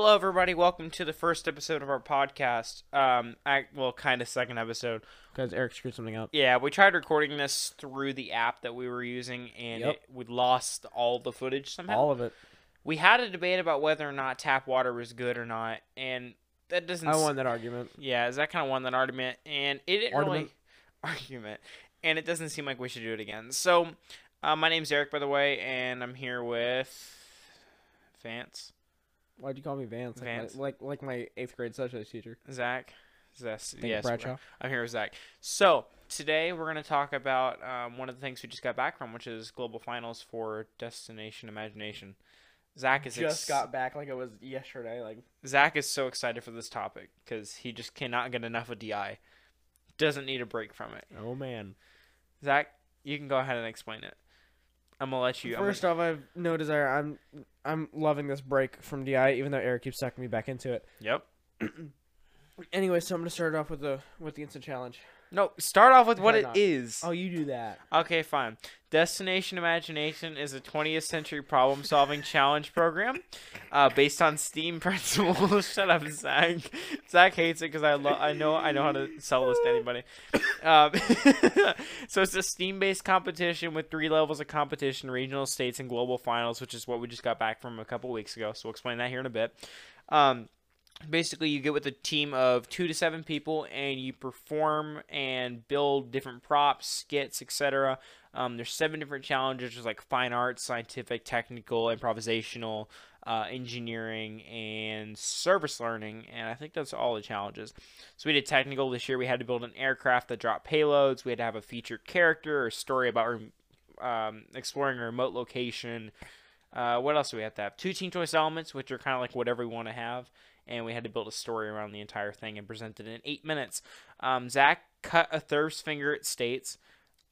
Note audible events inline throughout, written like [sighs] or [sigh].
Hello, everybody. Welcome to the first episode of our podcast. Um, I well, kind of second episode. Because Eric screwed something up. Yeah, we tried recording this through the app that we were using, and Yep. it, we lost all the footage somehow. All of it. we had a debate about whether or not tap water was good or not, and that doesn't. i won that argument. Yeah, is that kind of won that argument, and it didn't really Argument? [laughs] argument, and it doesn't seem like we should do it again. So, uh, my name's Eric, by the way, and I'm here with Vance, Why'd you call me Vance? Like, Vance. My, like like my eighth grade socials teacher. Zach. Zach, yes, Bradshaw. I'm here with Zach. So today we're going to talk about um, one of the things we just got back from, which is global finals for Destination Imagination. Zach is ex- Just got back like it was yesterday. Like Zach is so excited for this topic because he just cannot get enough of DI. Doesn't need a break from it. oh man. Zach, you can go ahead and explain it. I'm gonna let you. I'm First off, I've no desire. I'm I'm loving this break from Di, even though Eric keeps sucking me back into it. yep. [clears throat] Anyway, so I'm gonna start off with the with the instant challenge. No, start off with what Why it not? is. Oh, you do that. Okay, fine. Destination Imagination is a 20th century problem solving challenge program uh, based on STEAM [laughs] principles. [laughs] Shut up, Zach. Zach hates it because I, lo- I know I know how to sell this to anybody. [laughs] Um, so it's a STEAM based competition with three levels of competition regional, states, and global finals, which is what we just got back from a couple weeks ago. So we'll explain that here in a bit. Um, basically you get with a team of two to seven people and you perform and build different props skits etc um, there's seven different challenges there's like fine arts scientific technical improvisational uh, engineering and service learning and i think that's all the challenges. So we did technical this year. We had to build an aircraft that dropped payloads. We had to have a featured character or story about um, exploring a remote location. Uh, what else do we have to have? Two team choice elements, which are kind of like whatever we want to have, and we had to build a story around the entire thing and present it in eight minutes. Um, Zach cut a third's finger at states.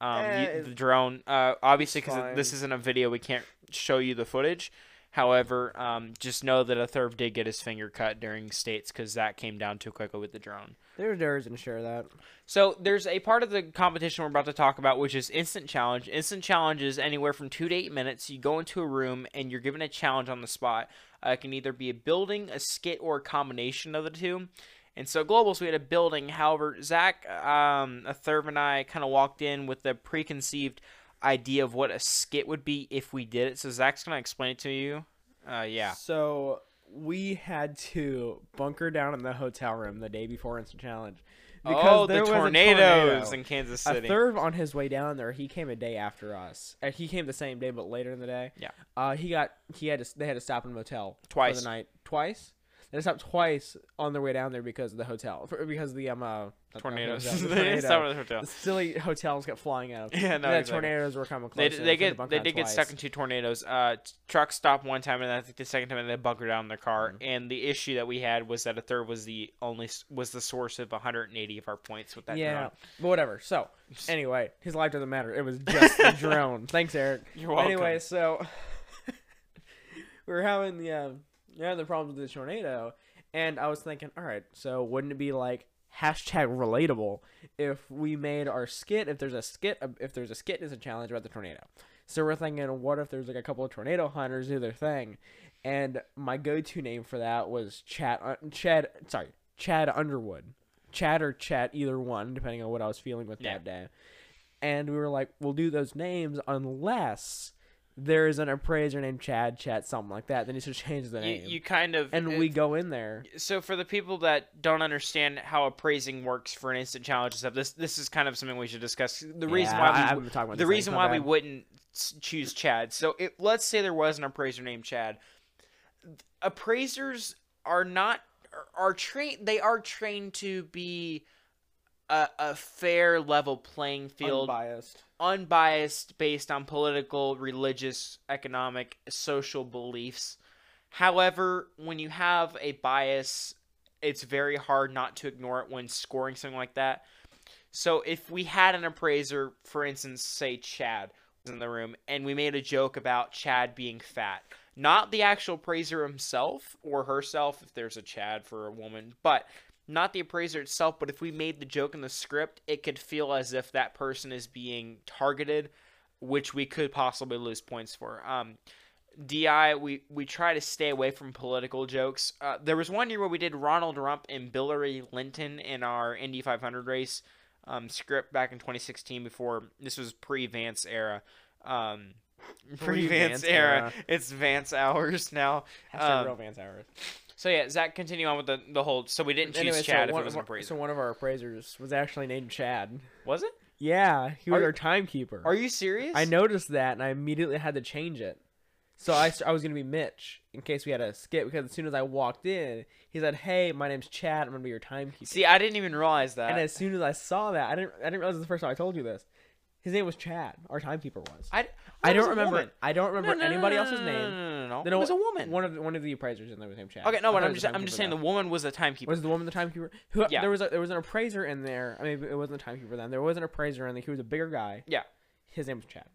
Um, Eh, you- the drone, uh, obviously, because this isn't a video, we can't show you the footage. However, um, just know that a third did get his finger cut during states because that came down too quickly with the drone. There's dares and share that. So there's a part of the competition we're about to talk about, which is instant challenge. Instant challenge is anywhere from two to eight minutes. You go into a room and you're given a challenge on the spot. Uh, it can either be a building, a skit, or a combination of the two. And so globals, we had a building. However, Zach, um, a third, and I kind of walked in with the preconceived idea of what a skit would be if we did it. So Zach's gonna explain it to you. Uh, yeah. So we had to bunker down in the hotel room the day before instant challenge oh, the there was tornadoes tornado. in Kansas City. A third on his way down there, he came a day after us. He came the same day, but later in the day. Yeah. Uh, he got he had to they had to stop in a motel twice for the night. Twice. They stopped twice on their way down there because of the hotel, because of the um uh, the tornadoes. hotel, the They tornado. at the hotel. The [laughs] silly hotels kept flying out. Yeah, no, exactly. tornadoes were coming They, closer. they get they did get stuck in two tornadoes. Uh, truck stopped one time, and I think the second time they bunkered down in their car. Mm-hmm. And the issue that we had was that a third was the only was the source of 180 of our points with that Yeah, drone. but whatever. So anyway, his life doesn't matter. It was just the [laughs] drone. Thanks, Eric. You're welcome. Anyway, so [laughs] we were having the um, yeah the problems with the tornado, and I was thinking, all right, so wouldn't it be like hashtag relatable if we made our skit if there's a skit if there's a skit is a challenge about the tornado. So we're thinking, what if there's like a couple of tornado hunters do their thing, and my go-to name for that was Chad uh, Chad sorry Chad Underwood, Chad or Chat either one depending on what I was feeling with Yeah. that day, and we were like, we'll do those names unless there is an appraiser named Chad, Chat, something like that. Then you should change the name. you kind of and we go in there. so for the people that don't understand how appraising works for an instant challenge and stuff, this this is kind of something we should discuss. The reason Yeah, why we I talking about the reason why we wouldn't choose Chad. So it, let's say there was an appraiser named Chad. Appraisers are not are, are trained. They are trained to be a, a fair level playing field, unbiased. Unbiased, based on political, religious, economic, social beliefs. However, when you have a bias, it's very hard not to ignore it when scoring something like that. So if we had an appraiser, for instance, say Chad was in the room, and we made a joke about Chad being fat, not the actual appraiser himself or herself, if there's a Chad for a woman, but not the appraiser itself, but if we made the joke in the script, it could feel as if that person is being targeted, which we could possibly lose points for. Um, DI, we we try to stay away from political jokes. Uh, there was one year where we did Ronald Rump and Billary Linton in our Indy 500 race um, script back in 2016. Before this was pre Vance era. Um, pre Vance [laughs] era. era. It's Vance hours now. Hashtag Um, real Vance hours. So yeah, Zach, continue on with the the whole. So we didn't choose Anyway, Chad so if one, it was an appraiser. so one of our appraisers was actually named Chad. was it? Yeah, he was Are- our timekeeper. Are you serious? I noticed that, and I immediately had to change it. So I, I was gonna be Mitch in case we had a skip because as soon as I walked in, he said, "Hey, my name's Chad. I'm gonna be your timekeeper." See, I didn't even realize that. and as soon as I saw that, I didn't I didn't realize it was the first time I told you this. His name was Chad. Our timekeeper was. I, I don't was remember. woman. I don't remember No, no, no, anybody no, else's name. No, no, no, no. Then It was a woman. One of the, one of the appraisers and they was named Chad. Okay, no, but I'm just I'm just saying the woman was a timekeeper. Was the woman the timekeeper? Who? Yeah. There was a, there was an appraiser in there. I mean, it wasn't a timekeeper then. There was an appraiser in there. He was a bigger guy. Yeah. His name was Chad.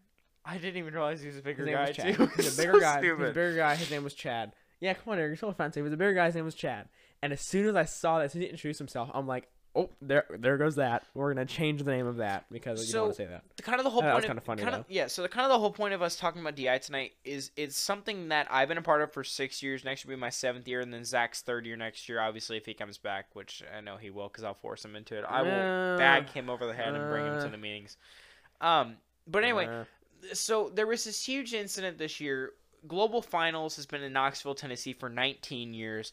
I didn't even realize he was a bigger guy was Chad. too. [laughs] He's a So bigger guy. He's a bigger guy. His name was Chad. Yeah, come on, Eric. You're so offensive. He was a bigger guy. His name was Chad. And as soon as I saw that, as soon as he introduced himself, I'm like, oh, there, there goes that. We're gonna change the name of that because you So- don't want to say that. kind of the whole That was point. kinda funny, kinda- though. Yeah, so the kind of the whole point of us talking about DI tonight is it's something that I've been a part of for six years. Next will be my seventh year, and then Zach's third year next year. Obviously, if he comes back, which I know he will, because I'll force him into it. I will Uh, bag him over the head and bring him to uh. the meetings. Um, but anyway, Uh, so there was this huge incident this year. Global Finals has been in Knoxville, Tennessee for 19 years,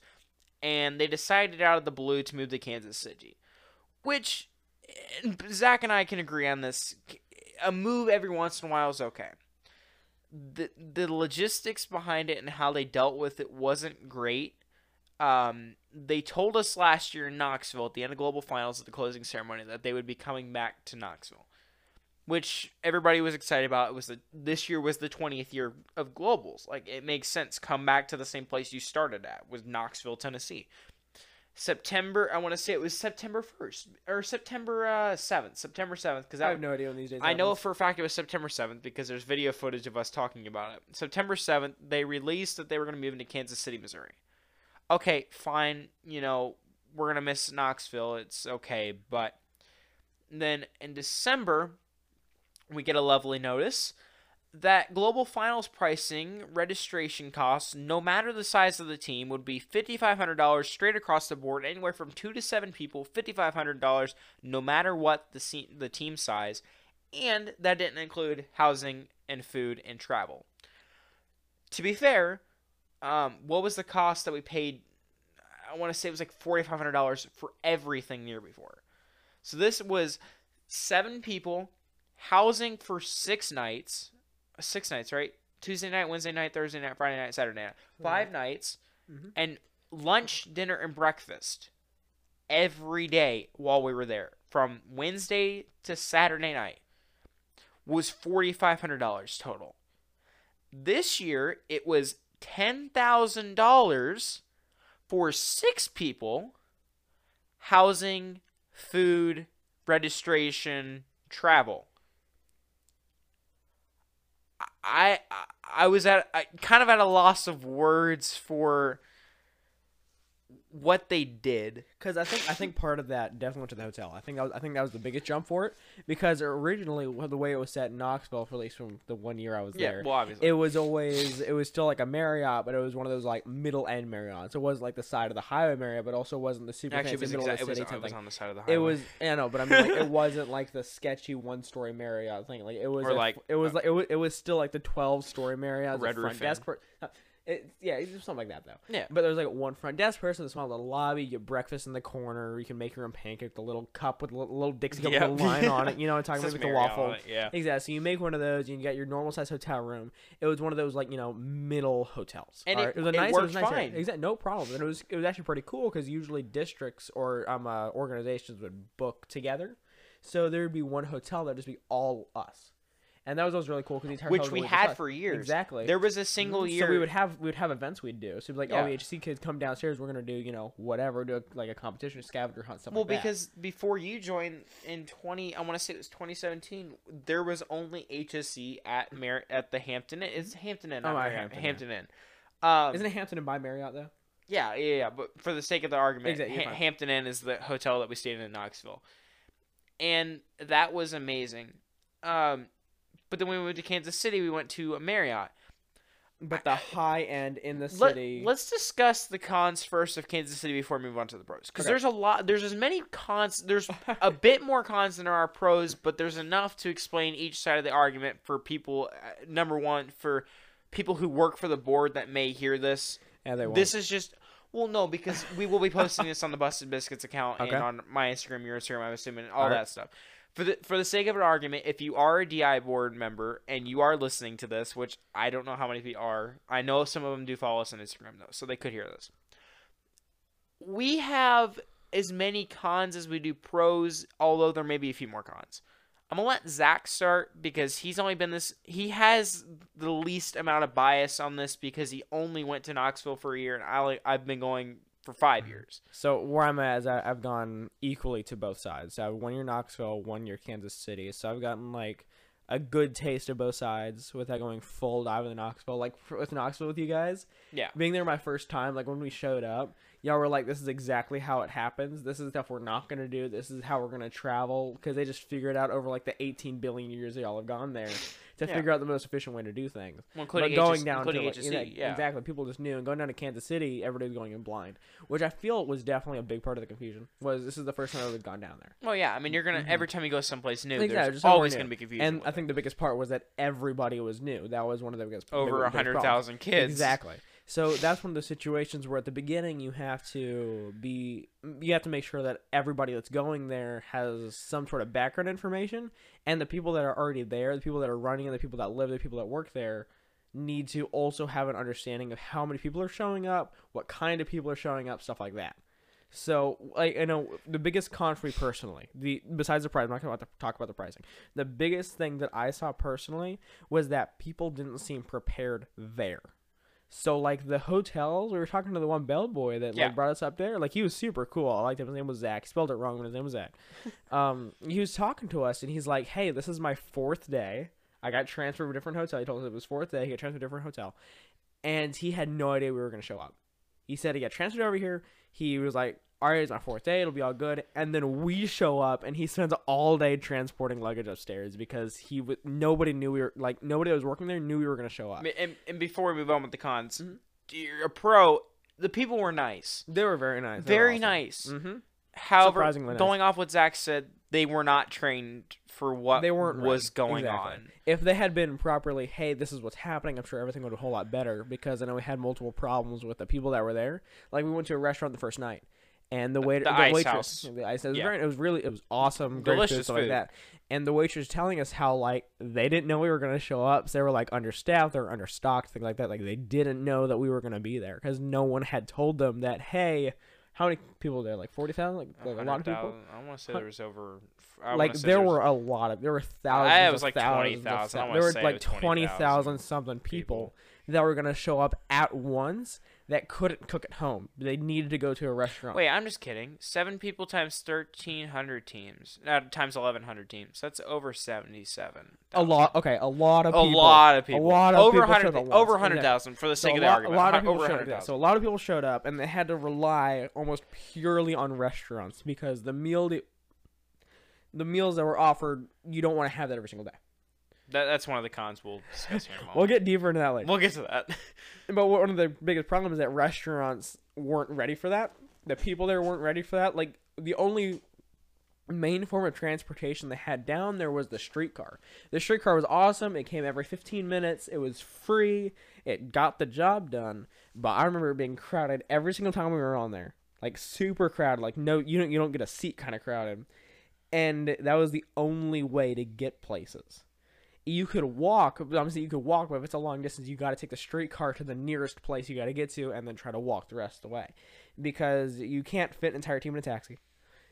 and they decided out of the blue to move to Kansas City, which and Zach and I can agree on this. A move every once in a while is okay. The the logistics behind it and how they dealt with it wasn't great. Um, they told us last year in Knoxville at the end of Global Finals at the closing ceremony that they would be coming back to Knoxville which everybody was excited about. It was the this year was the 20th year of globals. Like it makes sense. Come back to the same place you started at was Knoxville, Tennessee. September, I want to say it was September 1st or September uh, 7th, September 7th because I have no idea when these days. I know for a fact it was September 7th because there's video footage of us talking about it. September 7th, they released that they were going to move into Kansas City, Missouri. Okay, fine. You know, we're going to miss Knoxville. It's okay. But then in December, we get a lovely notice that global finals pricing registration costs, no matter the size of the team, would be $5,500 straight across the board, anywhere from two to seven people, $5,500, no matter what the, se- the team size. And that didn't include housing and food and travel. To be fair, um, what was the cost that we paid? I want to say it was like $4,500 for everything year before. So this was seven people, housing for six nights, six nights, right? Tuesday night, Wednesday night, Thursday night, Friday night, Saturday night, 5 nights, Mhm. and lunch, dinner, and breakfast every day while we were there, from Wednesday to Saturday night, was forty five hundred dollars total. This year it was ten thousand dollars for six people, housing, food, registration, travel. I I, was at I, kind of at a loss of words for what they did. Because I think I think part of that definitely went to the hotel. I think that was, I think that was the biggest jump for it because originally the way it was set in Knoxville, for at least from the one year I was there, well, obviously. it was always it was still like a Marriott, but it was one of those like middle end Marriotts. It wasn't like the side of the highway Marriott, but also wasn't the super Actually, fancy was, middle of the it, was, city it was on the side of the highway. It was, I know, but I mean, like, it [laughs] wasn't like the sketchy one story Marriott thing. Like it was, Or a- like, it was uh, like it was, it was still like the twelve story Marriott, Red Roof desk. Uh, it, yeah, it's just something like that though. Yeah. But there's like one front desk person, a small little lobby. You get breakfast in the corner. You can make your own pancake, the little cup with a little, little Dixie cup Yep. with a line on it. You know, what I'm [laughs] talking about like the waffle. it, yeah. Exactly. So you make one of those, and you get your normal size hotel room. It was one of those like you know middle hotels. And Alright? it- was a it nice, worked was nice fine. Exactly, no problem. And it was it was actually pretty cool because usually districts or um uh, organizations would book together, so there would be one hotel that would just be all us, and that was always really cool because Which we had for years. Exactly. There was a single year. So we would have we would have events we'd do. So it'd be like, Yeah. oh, the HC kids come downstairs. We're gonna do you know whatever, do a, like a competition, scavenger hunt, stuff well, like that. because before you joined in 20, I want to say it was 2017, there was only HSC at Mar- at the Hampton Inn. It's Hampton Inn, Oh, Hampton Hampton, Inn. Inn. Um, isn't it Hampton Inn by Marriott though? Yeah, yeah, yeah. But for the sake of the argument, Exactly, Ha- Hampton Inn is the hotel that we stayed in in Knoxville, and that was amazing. Um, but then when we moved to Kansas City, we went to a Marriott. but the high end in the city. Let, us discuss the cons first of Kansas City before we move on to the pros. Because Okay. there's a lot. There's as many cons. There's a [laughs] bit more cons than there are pros, but there's enough to explain each side of the argument for people. Uh, number one, for people who work for the board that may hear this. yeah, they won't. This is just. Well, no, because we will be posting this on the Busted Biscuits account Okay. and on my Instagram, your Instagram, I'm assuming, and all Alright. that stuff. For the for the sake of an argument, if you are a DI board member and you are listening to this, which I don't know how many of you are, I know some of them do follow us on Instagram though, so they could hear this. We have as many cons as we do pros, although there may be a few more cons. I'm gonna let Zach start because he's only been this. He has the least amount of bias on this because he only went to Knoxville for a year, and I like- I've been going for five mm-hmm. years. So where I'm at is I, I've gone equally to both sides. So I have one year Knoxville, one year Kansas City. So I've gotten like a good taste of both sides without going full dive into Knoxville. Like for, with Knoxville with you guys, Yeah. being there my first time, like when we showed up, y'all were like, "This is exactly how it happens. This is stuff we're not gonna do. This is how we're gonna travel." Because they just figured out over like the 18 billion years that y'all have gone there to Yeah. figure out the most efficient way to do things. Well, including but going HS down to including like, HSC, yeah, yeah. exactly, people just knew. And going down to Kansas City, everybody was going in blind, which I feel was definitely a big part of the confusion. Was this is the first time I've gone down there, Well, yeah. I mean, you're gonna Mhm. every time you go someplace new, Exactly, there's just always gonna be confusion. and I it. think the biggest part was that everybody was new. That was one of the biggest over big- a biggest hundred thousand kids. Exactly. So that's one of the situations where at the beginning you have to be you have to make sure that everybody that's going there has some sort of background information and the people that are already there, the people that are running and the people that live, the people that work there need to also have an understanding of how many people are showing up, what kind of people are showing up, stuff like that. So, like, I know the biggest con for me personally, the besides the price, I'm not going to talk about the pricing. The biggest thing that I saw personally was that people didn't seem prepared there. So, like the hotels, we were talking to the one bellboy that Yeah. like brought us up there. Like he was super cool. I liked him. His name was Zach. He spelled it wrong, but his name was Zach. [laughs] um, he was talking to us, and he's like, "Hey, this is my fourth day. I got transferred to a different hotel. He told us it was fourth day. He got transferred to a different hotel, and he had no idea we were gonna show up. He said he got transferred over here. He was like, "All right, it's my fourth day. It'll be all good." And then we show up, and he spends all day transporting luggage upstairs because he w- nobody knew we were like nobody that was working there knew we were gonna show up. and, and before we move on with the cons, Mhm. you're a pro. The people were nice, They were very nice. They very awesome. nice. Mm-hmm. However, Surprisingly nice. going off what Zach said, they were not trained for what They weren't was going Exactly. on. If they had been properly, hey, this is what's happening, I'm sure everything would be a whole lot better because I know we had multiple problems with the people that were there. Like we went to a restaurant the first night, and the waiter, the the, Ice waitress, House. the ice, it was Yeah. it was really, it was awesome, Delicious food, stuff food. like that. And the waitress telling us how like they didn't know we were gonna show up, so they were like understaffed, they were understocked, things like that. Like they didn't know that we were gonna be there because no one had told them that. Hey, how many people there? Like forty thousand, like, like a lot of people. 100,000 I want to say there was over. I like there were a lot of there were thousands. it of was like thousands of 20,000. I thou- wanna There were like twenty 20,000 thousand something people, that were gonna show up at once that couldn't cook at home. They needed to go to a restaurant. Wait, I'm just kidding. Seven people times thirteen hundred teams, uh, times eleven hundred teams. That's over seventy-seven. a lot. Okay, a lot of A people. A lot of people. A lot of over people hundred. Over hundred thousand for the sake a of the lot, argument. a lot of people over showed up. So a lot of people showed up, and they had to rely almost purely on restaurants because the meal, the meals that were offered, you don't want to have that every single day. That, that's one of the cons we'll discuss here in a moment. We'll get deeper into that later. We'll get to that. [laughs] But one of the biggest problems is that restaurants weren't ready for that. The people there weren't ready for that. Like the only main form of transportation they had down there was the streetcar. The streetcar was awesome. It came every 15 minutes. It was free. It got the job done. But I remember it being crowded every single time we were on there. Like super crowded. Like no you don't you don't get a seat kind of crowded. And that was the only way to get places you could walk. Obviously, you could walk, but if it's a long distance, you got to take the streetcar to the nearest place you got to get to, and then try to walk the rest of the way, because you can't fit an entire team in a taxi.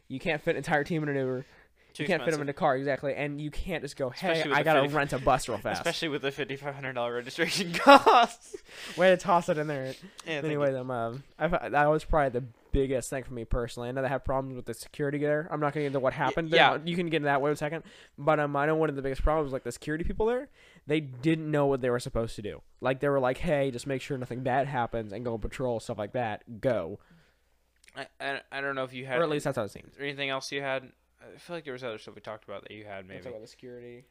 You can't fit an entire team in an Uber. Too you can't fit them in a car exactly, and you can't just go, "Hey, I gotta 50 rent a bus real [laughs] fast." Especially with the fifty-five hundred dollar registration [laughs] costs. Way to toss it in there. Yeah, anyway, them um, I that was probably the biggest thing for me personally. I know they have problems with the security there. I'm not getting into what happened. there. yeah. you can get into that way in a second. But um, I know one of the biggest problems like the security people there. They didn't know what they were supposed to do. Like they were like, "Hey, just make sure nothing bad happens and go patrol stuff like that. Go." I, I, I don't know if you had Or at least that's how it seems. anything else you had. I feel like there was other stuff we talked about that you had maybe. Talk about the security.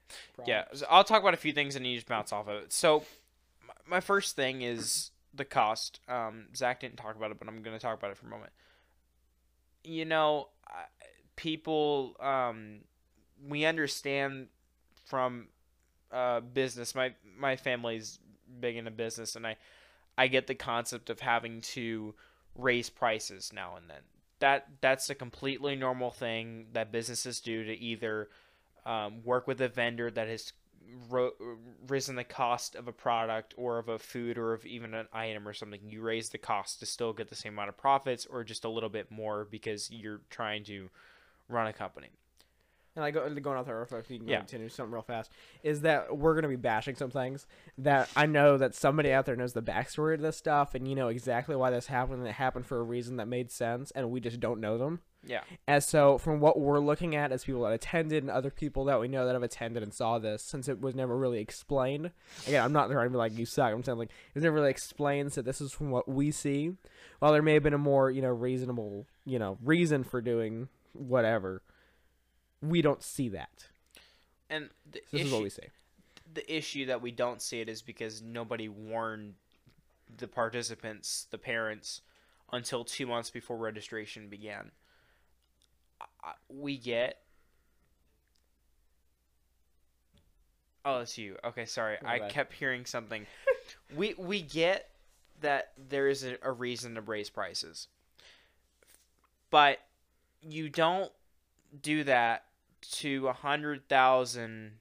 Yeah, I'll talk about a few things and you just bounce off of it. So, my first thing is the cost. Um, Zach didn't talk about it, but I'm gonna talk about it for a moment. You know, people. Um, we understand from uh, business. My my family's big into business, and I I get the concept of having to raise prices now and then. That that's a completely normal thing that businesses do to either um, work with a vendor that has ro- risen the cost of a product or of a food or of even an item or something. You raise the cost to still get the same amount of profits or just a little bit more because you're trying to run a company. and I go going off there real quick, so you can Yeah. continue something real fast. Is that we're gonna be bashing some things that I know that somebody out there knows the backstory to this stuff, and you know exactly why this happened. and It happened for a reason that made sense, and we just don't know them. Yeah. And so, from what we're looking at as people that attended and other people that we know that have attended and saw this, since it was never really explained, again, I'm not trying to be like you suck. I'm saying like it was never really explained. So this is from what we see. While there may have been a more you know reasonable you know reason for doing whatever, we don't see that. And the So this issue, is what we see. the issue that we don't see it is because nobody warned the participants, the parents, until two months before registration began. We get. Oh, it's you. Okay, sorry. My I bad. kept hearing something. [laughs] we we get that there is a, a reason to raise prices, but you don't do that to a hundred thousand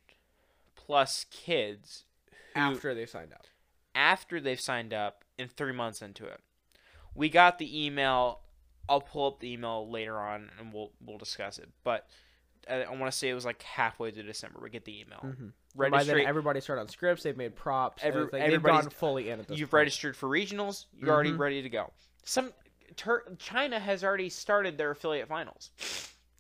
plus kids who After they signed up. after they've signed up and three months into it. We got the email. I'll pull up the email later on and we'll we'll discuss it. But I, I want to say it was like halfway through December. We get the email. Mm-hmm. By then, started on scripts. They've made props. Every- everything. They've everybody's- gone fully in You've point. registered for regionals. You're already Mhm. ready to go. Some Tur- China has already started their affiliate finals.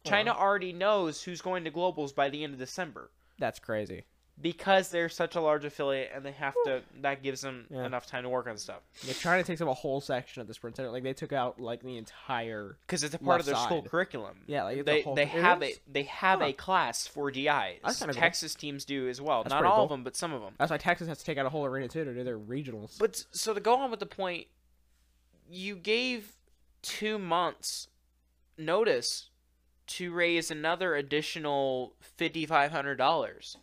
China Wow. already knows who's going to globals by the end of December. That's crazy. Because they're such a large affiliate and they have to that gives them Yeah. enough time to work on stuff Yeah, China takes up a whole section of the sprint center. Like they took out like the entire. because it's a part of their school curriculum Yeah, like they whole, they have a they have Huh. a class for DI. Kinda cool. Texas teams do as well. That's Not all cool. of them, but some of them. That's why Texas has to take out a whole arena too to do their regionals. But so to go on with the point, you gave two months notice to raise another additional fifty five hundred dollars.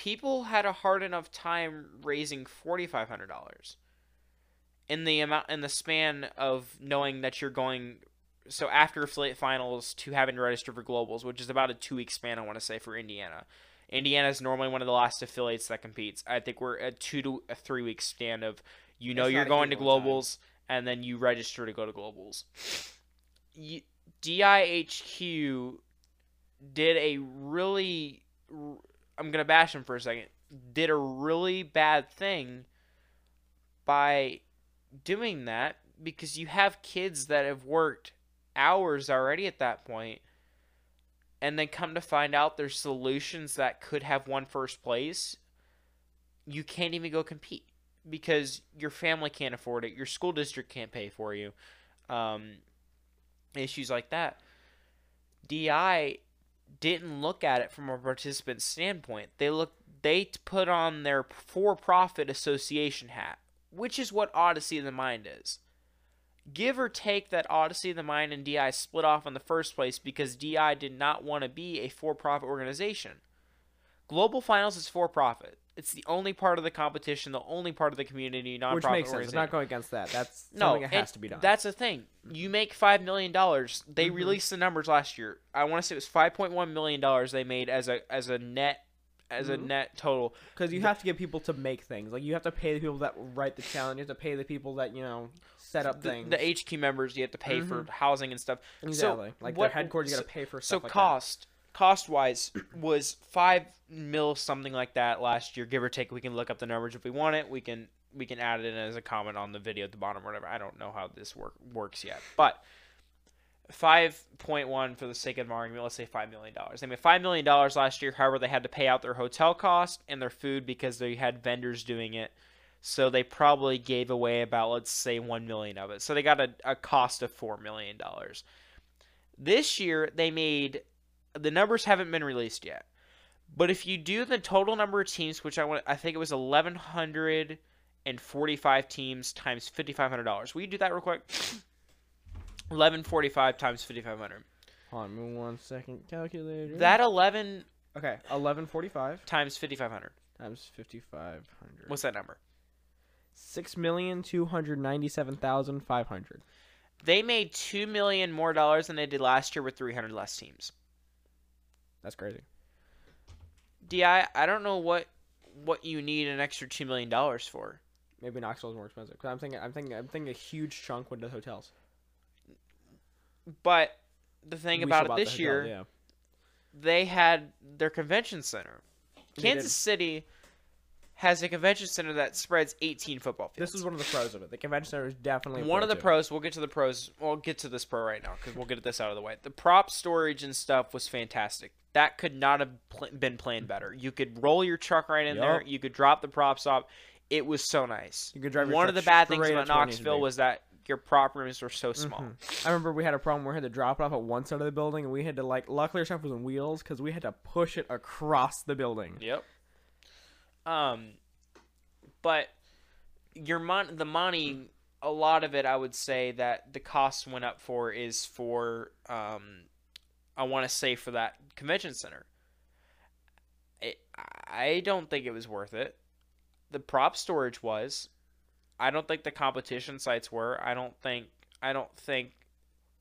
People had a hard enough time raising forty five hundred dollars in the amount in the span of knowing that you're going so after affiliate finals to having to register for globals, which is about a two week span I want to say for Indiana. Indiana is normally one of the last affiliates that competes. I think we're a two to a three week span of you know It's you're going to long time. globals and then you register to go to globals. You, DIHQ did a really I'm gonna bash him for a second. Did a really bad thing by doing that because you have kids that have worked hours already at that point and then come to find out there's solutions that could have won first place you can't even go compete because your family can't afford it your school district can't pay for you um, issues like that di didn't look at it from a participant standpoint they look they put on their for-profit association hat which is what odyssey of the mind is give or take that Odyssey of the Mind and DI split off in the first place because DI did not want to be a for profit organization. Global Finals is for profit. It's the only part of the competition, the only part of the community nonprofit Which makes sense. It's not going against that. That's no, something that has to be done. That's the thing. You make five million dollars. They Mhm. released the numbers last year. I want to say it was five point one million dollars they made as a as a net as a Mhm. net total. Because you have to get people to make things. Like you have to pay the people that write the challenge. You have to pay the people that you know set up The, things. the HQ members you have to pay for housing and stuff. exactly. like what- their headquarters, you got so- to pay for So stuff like cost cost wise was five mil something like that last year, give or take. We can look up the numbers if we want it. We can we can add it in as a comment on the video at the bottom or whatever. I don't know how this work works yet, but five point one for the sake of argument, let's say five million dollars. They made five million dollars last year. However, they had to pay out their hotel cost and their food because they had vendors doing it. So they probably gave away about let's say one million of it. So they got a, a cost of four million dollars. This year they made the numbers haven't been released yet, But if you do the total number of teams, which I want, I think it was eleven hundred and forty-five teams times fifty-five hundred dollars. Will you do that real quick? [sniffs] Eleven forty-five times fifty-five hundred. Hold on, one second. Calculator. That eleven okay, eleven forty-five times fifty-five hundred. times fifty-five hundred. What's that number? Six million two hundred ninety-seven thousand five hundred. They made two million more dollars than they did last year with three hundred less teams. That's crazy. Di, I don't know what what you need an extra two million dollars for. Maybe Knoxville's more expensive. Cause I'm thinking, I'm thinking, I'm thinking a huge chunk went to hotels. But the thing We about it the this hotel, year, yeah. they had their convention center. Kansas. City has a convention center that spreads 18 football fields. This is one of the pros of it. The convention center is definitely one of the too. pros. We'll get to the pros. We'll get to this pro right now because we'll get this out of the way. The prop storage and stuff was fantastic. That could not have pl- been planned better. You could roll your truck right in there. You could drop the props off. It was so nice. You could drive One of the bad things about up to where it needs to Knoxville was that your prop rooms were so small. Mhm. I remember we had a problem where we had to drop it off at one side of the building, and we had to like. Luckily, our stuff was on wheels because we had to push it across the building. Yep. Um, but your mon the money, a lot of it, I would say that the cost went up for is for um, I want to say for that convention center. I don't think it was worth it. The prop storage was. I don't think the competition sites were. I don't think. I don't think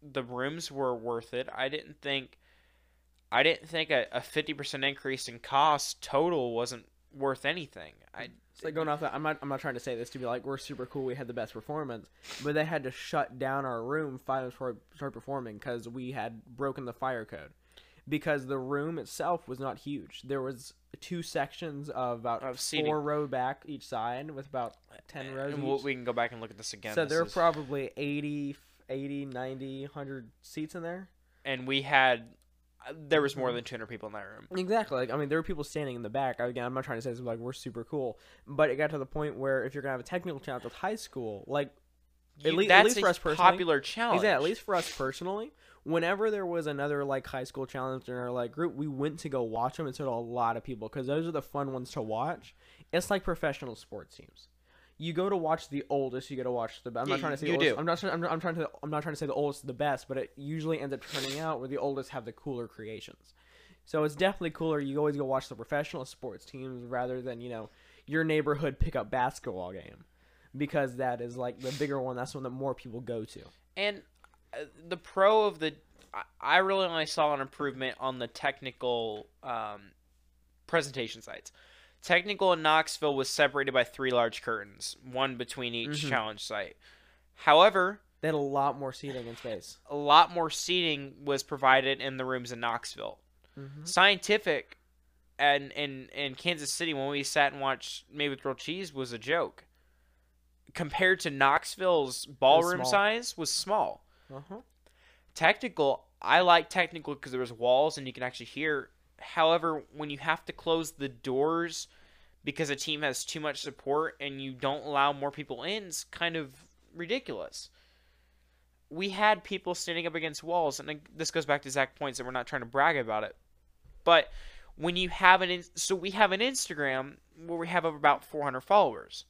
the rooms were worth it. I didn't think. I didn't think a, a 50% increase in cost total wasn't worth anything. I It's like going off that. I'm not. I'm not trying to say this to be like we're super cool. We had the best performance, but they had to shut down our room five minutes before we started performing because we had broken the fire code. Because the room itself was not huge. There was two sections of about Of four row back each side with about ten rows. and each. we'll, we can go back and look at this again. so This there were is- probably 80, 80, 90, 100 seats in there. and we had there was more mm-hmm. than 200 people in that room. Exactly. Like I mean, there were people standing in the back. Again, I'm not trying to say this like we're super cool, but it got to the point where if you're gonna have a technical challenge with high school, like At You- at that's least a for us personally- popular challenge. exactly, at least for us personally, whenever there was another like high school challenge in our like group, we went to go watch them, and so did a lot of people because those are the fun ones to watch. It's like professional sports teams. You go to watch the oldest. You go to watch the. I'm Yeah, not trying to say you oldest, do. I'm not. I'm, I'm trying to. I'm not trying to say the oldest is the best, but it usually ends up turning out where the oldest have the cooler creations. So it's definitely cooler. You always go watch the professional sports teams rather than you know your neighborhood pickup basketball game, because that is like the bigger one. That's one that more people go to. And uh, the pro of the, I- I really only saw an improvement on the technical um, presentation sites. Technical in Knoxville was separated by three large curtains, one between each Mhm. challenge site. However, They had a lot more seating and space. a lot more seating was provided in the rooms in Knoxville. Mm-hmm. Scientific and in in Kansas City when we sat and watched Made with Grilled Cheese was a joke. Compared to Knoxville's ballroom small. size was small. Uh huh. Technical, I like technical because there was walls and you can actually hear. However, when you have to close the doors because a team has too much support and you don't allow more people in, it's kind of ridiculous. We had people standing up against walls, and this goes back to Zach points, and we're not trying to brag about it. But when you have an, in- so we have an Instagram where we have about 400 followers.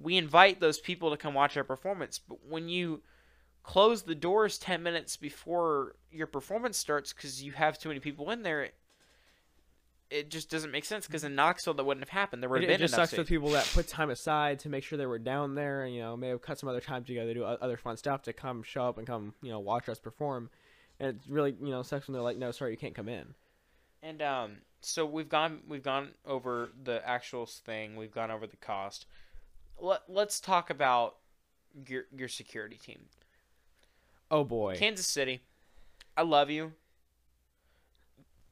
We invite those people to come watch our performance, but when you close the doors 10 minutes before your performance starts because you have too many people in there it, just doesn't make sense because in knoxville that wouldn't have happened there would have it just sucks with seats. people that put time aside to make sure they were down there, and you know may have cut some other time together to do other fun stuff to come show up and come you know watch us perform, and it's really you know sucks when they're like no sorry you can't come in. and um so we've gone we've gone over the actual thing we've gone over the cost Let, let's talk about your your security team Oh boy. kansas city i love you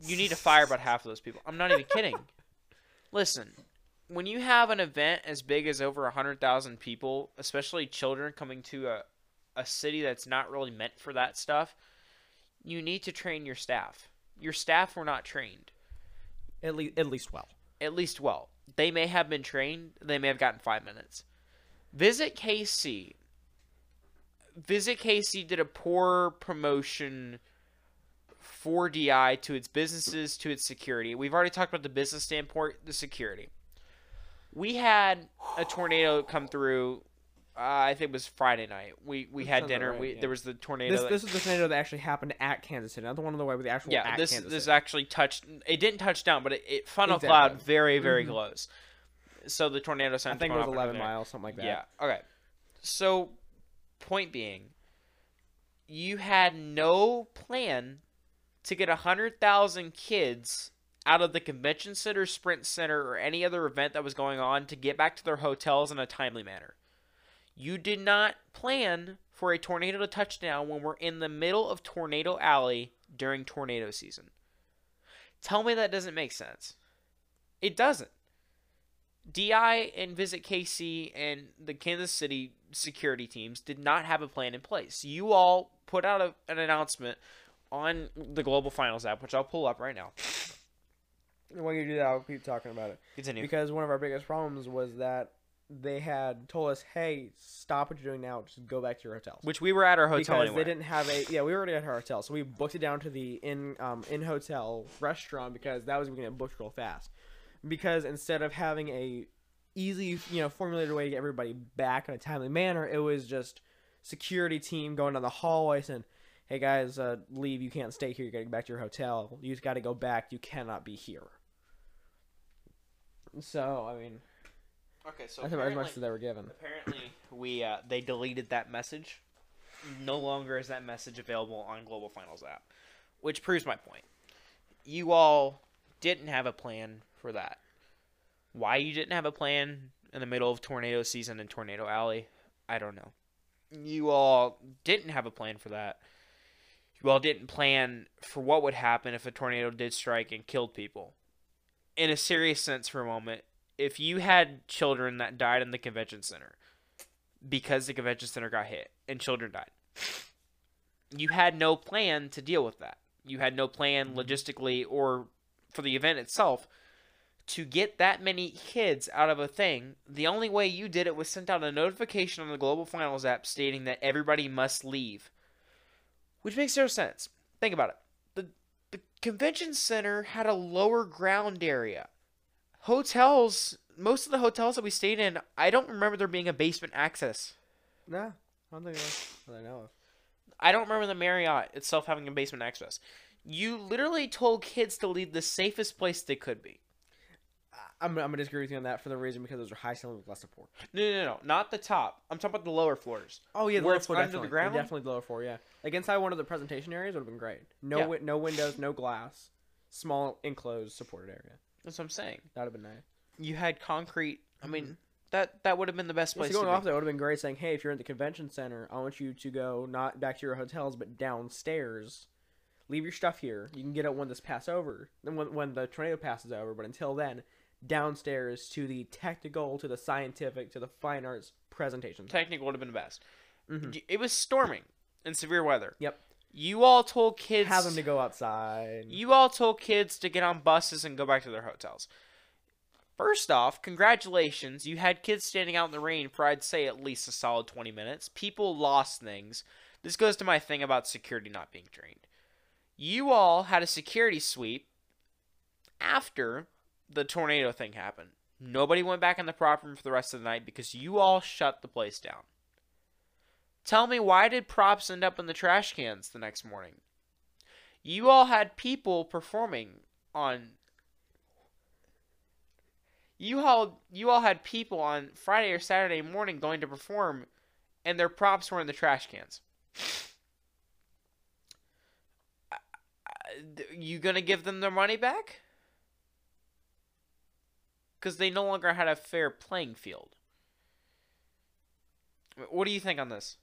you need to fire about half of those people i'm not even kidding [laughs] listen when you have an event as big as over 100,000 people, especially children coming to a, a city that's not really meant for that stuff, you need to train your staff. Your staff were not trained, At least at least well. at least well. They may have been trained, they may have gotten five minutes. Visit KC. Visit KC did a poor promotion for DI to its businesses to its security. We've already talked about the business standpoint, the security. We had a tornado come through. Uh, I think it was Friday night. We we had dinner. right, we yeah. there was the tornado. This that- this is the tornado that actually happened at Kansas City, not the one on the way with the actual yeah, this Kansas this City. actually touched. It didn't touch down, but it, it funnel Exactly. cloud very very Mhm. close. So the tornado. I think it was 11 miles, something like that. Yeah. Okay. So, point being, you had no plan to get a hundred thousand kids out of the convention center, sprint center, or any other event that was going on to get back to their hotels in a timely manner. You did not plan for a tornado to touch down when we're in the middle of Tornado Alley during tornado season. Tell me that doesn't make sense. It doesn't. DI and Visit KC and the Kansas City security teams did not have a plan in place. You all put out a, an announcement on the Global Finals app, which I'll pull up right now. And When you do that, I'll keep talking about it. Continue. Because one of our biggest problems was that they had told us, "Hey, stop what you're doing now. Just go back to your hotel." Which we were at our hotel because anyway. they didn't have a yeah we were already at our hotel so we booked it down to the in um in hotel restaurant because that was going to get booked real fast because instead of having a easy you know formulated way to get everybody back in a timely manner it was just security team going down the hallway saying hey guys uh leave you can't stay here You're getting back to your hotel You have gotta go back you cannot be here so i mean Okay, so that's about as much apparently, as they were given apparently we uh, they deleted that message. No longer is that message available on Global Finals app, which proves my point. You all didn't have a plan for that. Why you didn't have a plan in the middle of tornado season in Tornado Alley, I don't know. You all didn't have a plan for that. All didn't plan for what would happen if a tornado did strike and killed people. In a serious sense, for a moment, if you had children that died in the convention center because the convention center got hit and children died, you had no plan to deal with that. You had no plan mm-hmm. logistically or for the event itself to get that many kids out of a thing. The only way you did it was sent out a notification on the Global Finals app stating that everybody must leave, which makes no sense. Think about it. The the convention center had a lower ground area. Hotels most of the hotels that we stayed in i don't remember there being a basement access. No i don't think what i know of. I don't remember the marriott itself having a basement access. You literally told kids to leave the safest place they could be I'm, I'm gonna disagree with you on that for the reason because those are high ceilings with less support. no no no not the top i'm talking about the lower floors Oh yeah, the Where it's floor under the definitely. ground? Definitely the lower floor. Yeah, like inside one of the presentation areas would have been great. No, Yeah. wi- no windows, no glass, small enclosed supported area. that's what i'm saying That would have been nice. you had concrete i mean Mhm. that that would have been the best Yeah, place so to going be. off that would have been great. Saying, hey, if you're in the convention center, I want you to go not back to your hotels, but downstairs. Leave your stuff here. You can get it when this pass over. Then when when the tornado passes over. But until then, downstairs to the technical, to the scientific, to the fine arts presentation. technical would have been the best Mhm. It was storming in severe weather Yep. you all told kids Have them to go outside. You all told kids to get on buses and go back to their hotels. First off, congratulations. You had kids standing out in the rain for, I'd say, at least a solid 20 minutes. People lost things. This goes to my thing about security not being trained. You all had a security sweep after the tornado thing happened. Nobody went back in the prop room for the rest of the night because you all shut the place down. Tell me, why did props end up in the trash cans the next morning? You all had people performing on. You all, you all had people on Friday or Saturday morning going to perform, and their props were in the trash cans. [sighs] Uh, uh, I- I- You gonna give them their money back? Because they no longer had a fair playing field. What do you think on this?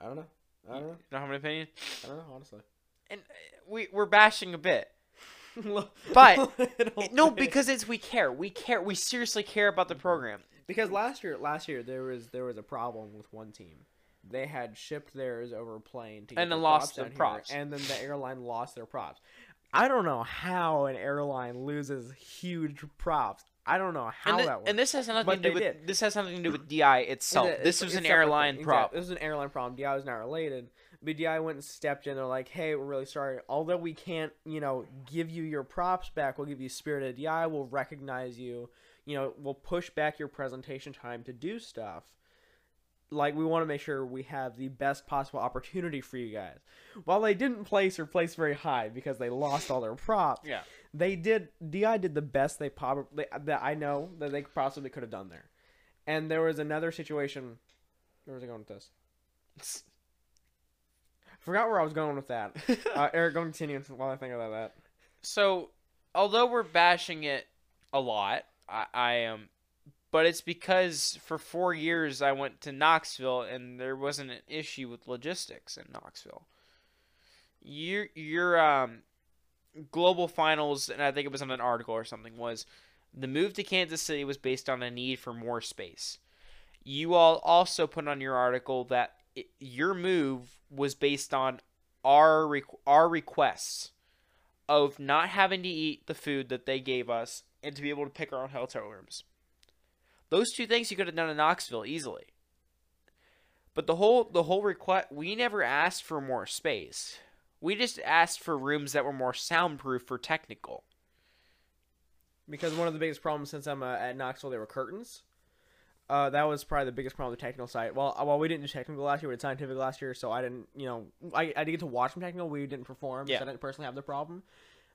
I don't know. I don't know. You don't have an opinion? I don't know. Honestly. And uh, we we're bashing a bit. [laughs] But [laughs] No, because it's we care. We care. We seriously care about the program. because last year last year there was there was a problem with one team. They had shipped theirs over a plane to get And then lost their here, props. and then the airline lost their props. I don't know how an airline loses huge props I don't know how and, thi- that works. and this has nothing But to do with did. this has nothing to do with DI itself. It's this was an airline thing. problem. Exactly. This was an airline problem. DI was not related. But DI went and stepped in. They're like, "Hey, we're really sorry. Although we can't, you know, give you your props back, we'll give you Spirited DI. We'll recognize you. You know, we'll push back your presentation time to do stuff. Like we want to make sure we have the best possible opportunity for you guys. While they didn't place or place very high because they lost all their props, Yeah. they did Di did the best they probably that I know that they possibly could have done there. And there was another situation. Where was I going with this? [laughs] Forgot where I was going with that. [laughs] Uh, Eric, go continue while I think about that. So, although we're bashing it a lot, I, I am, but it's because for four years I went to Knoxville and there wasn't an issue with logistics in Knoxville. Your your um, global finals, and I think it was on an article or something, was the move to Kansas City was based on a need for more space. You all also put on your article that it, your move was based on our requ- our requests of not having to eat the food that they gave us and to be able to pick our own hotel rooms. Those two things you could have done in Knoxville easily. But the whole the whole request we never asked for more space. We just asked for rooms that were more soundproof for technical. Because one of the biggest problems since I'm uh, at Knoxville, they were curtains. Uh, that was probably the biggest problem with the technical side. Well, uh, well, we didn't do technical last year. We did scientific last year, so I didn't, you know, I, I did get to watch them technical. We didn't perform, Yeah. so I didn't personally have the problem.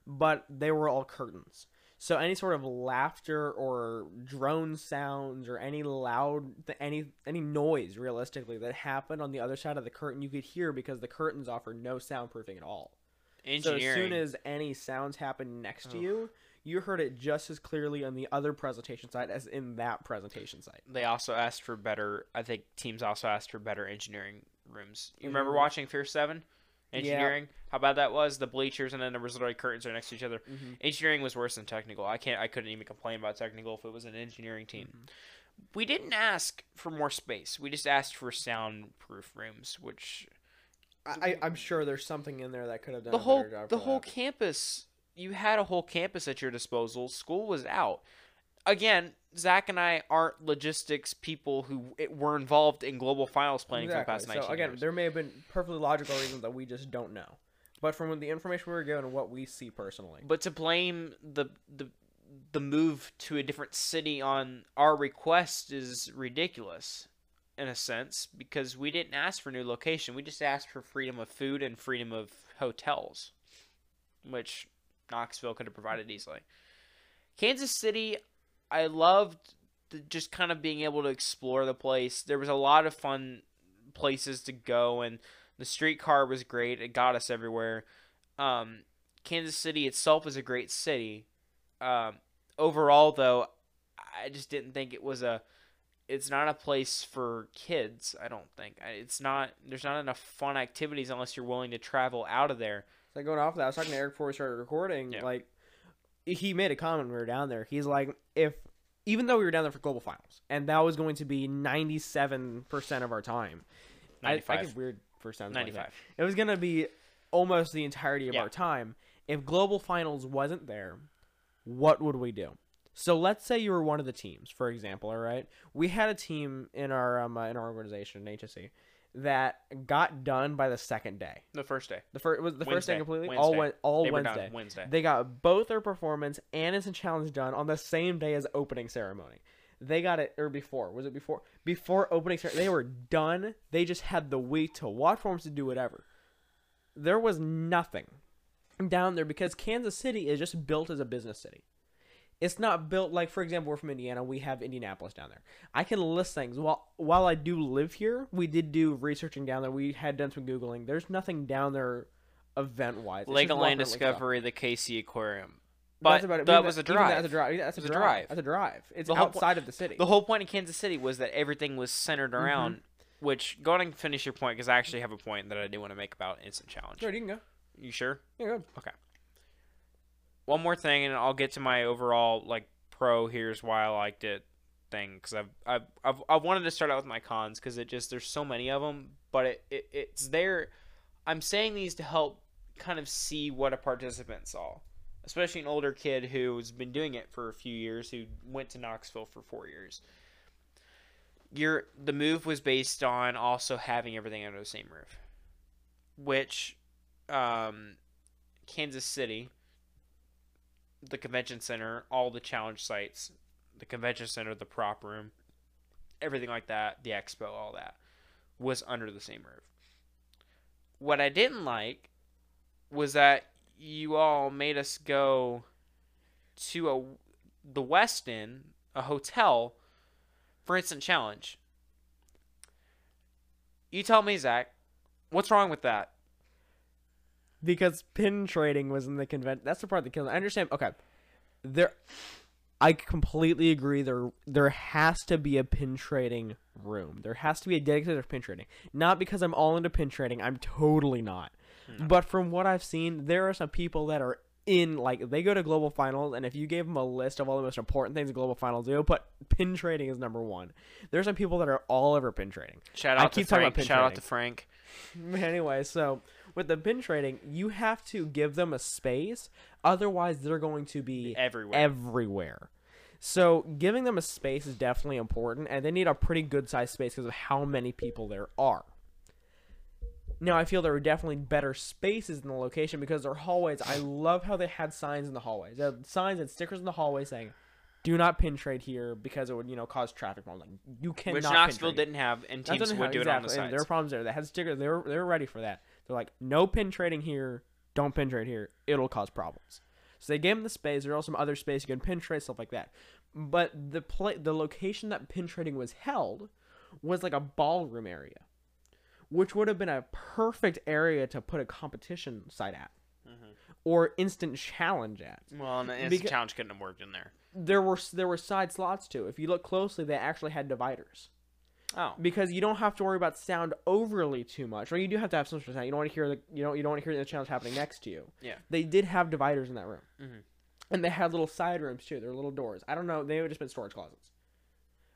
But they were all curtains. So any sort of laughter or drone sounds or any loud, any any noise, realistically, that happened on the other side of the curtain, you could hear because the curtains offer no soundproofing at all. So as soon as any sounds happened next to you, you heard it just as clearly on the other presentation side as in that presentation site. they also asked for better I think teams also asked for better engineering rooms. You remember Mhm. watching Fear 7? Yeah. Engineering? How bad that was? The bleachers and then was literally curtains are next to each other. Mm-hmm. Engineering was worse than technical. I can't. I couldn't even complain about technical if it was an engineering team. Mm-hmm. We didn't ask for more space. We just asked for soundproof rooms, which I, I'm sure there's something in there that could have done the a whole job the whole that. campus. You had a whole campus at your disposal. School was out. Again, Zach and I aren't logistics people who were involved in global finals planning for the past Exactly. 19 So again, years. there may have been perfectly logical reasons that we just don't know. But from the information we were given and what we see personally, But to blame the the the move to a different city on our request is ridiculous in a sense because we didn't ask for new location. We just asked for freedom of food and freedom of hotels, which Knoxville could have provided easily. Kansas City, I loved the, just kind of being able to explore the place. There was a lot of fun places to go and the streetcar was great. It got us everywhere. Um, Kansas City itself is a great city. Um, overall, though, I just didn't think it was a. It's not a place for kids. I don't think it's not. There's not enough fun activities unless you're willing to travel out of there. so going off of that, I was talking to Eric before we started recording. Yeah. Like, he made a comment when we were down there. He's like, if even though we were down there for global finals, and that was going to be 97% of our time, I, I Ninety-five. get weird first times. like. Ninety-five. It was gonna be almost the entirety of Yeah. our time. If global finals wasn't there, what would we do? So let's say you were one of the teams, for example. All right, we had a team in our um, uh, in our organization, HSC, that got done by the second day. The first day. The first was the first day Wednesday. completely all Wednesday. went all they Wednesday. Wednesday. They got both their performance and instant challenge done on the same day as opening ceremony. They got it or before. Was it before? Before opening ceremony, they were done. They just had the week to watch forms to do whatever. There was nothing down there because Kansas City is just built as a business city. It's not built like, for example, we're from Indiana. We have Indianapolis down there. I can list things. While while I do live here, we did do researching down there. We had done some googling. There's nothing down there, event wise. Legoland Discovery, the Casey Aquarium. That's But about it. that was a drive. That's a drive. That's a drive. drive. That's a drive. It's The po- outside of the city. The whole point of Kansas City was that everything was centered Mm-hmm. around. Which go on and finish your point because I actually have a point that I do want to make about instant challenge. Sure, you can go. You sure? Yeah, go. One more thing, and I'll get to my overall like pro. Here's why I liked it thing because I've, I've I've I wanted to start out with my cons because it just there's so many of them, but it, it it's there. I'm saying these to help kind of see what a participant saw. especially an older kid who's been doing it for a few years, who went to Knoxville for four years. Your the move was based on also having everything under the same roof, which um, Kansas City, the convention center, all the challenge sites, the convention center, the prop room, everything like that, the expo, all that was under the same roof. What I didn't like was that you all made us go to a the Westin, a hotel, for instant challenge. You tell me, Zach, what's wrong with that? Because pin trading was in the convention. That's the part that killed. me. I understand. Okay, there, I completely agree. There, there has to be a pin trading room. There has to be a dedicated pin trading. Not because I'm all into pin trading. I'm totally not. But from what I've seen, there are some people that are in like they go to global finals, and if you gave them a list of all the most important things global finals do, but pin trading is number one. There's some people that are all over pin trading. Shout I out to keep talking Frank. about pin Shout out to Frank. [laughs] Anyway, so with the pin trading, you have to give them a space, otherwise they're going to be Everywhere. everywhere. So giving them a space is definitely important, and they need a pretty good sized space because of how many people there are. Now I feel there were definitely better spaces in the location because their hallways. I love how they had signs in the hallways. They had signs and stickers in the hallway saying, "Do not pin trade here because it would you know cause traffic problems." Like you cannot. Which Knoxville didn't have, and teams would have- do it on the exactly, and sides. There were problems there. They had stickers. They were they were ready for that. They're like, no pin trading here. Don't pin trade here. It'll cause problems. So they gave them the space. There was some other space you can pin trade stuff like that. But the play, the location that pin trading was held, was like a ballroom area, which would have been a perfect area to put a competition site at, Mm-hmm. or instant challenge at. well, and the instant Because- challenge couldn't have worked in there. There were there were side slots too. If you look closely, they actually had dividers. Oh, because you don't have to worry about sound overly too much. Or you do have to have some sort of sound. You don't want to hear the you don't you don't want to hear the challenge happening next to you. Yeah. They did have dividers in that room, Mhm. and they had little side rooms too. There were little doors. I don't know. They would just been storage closets,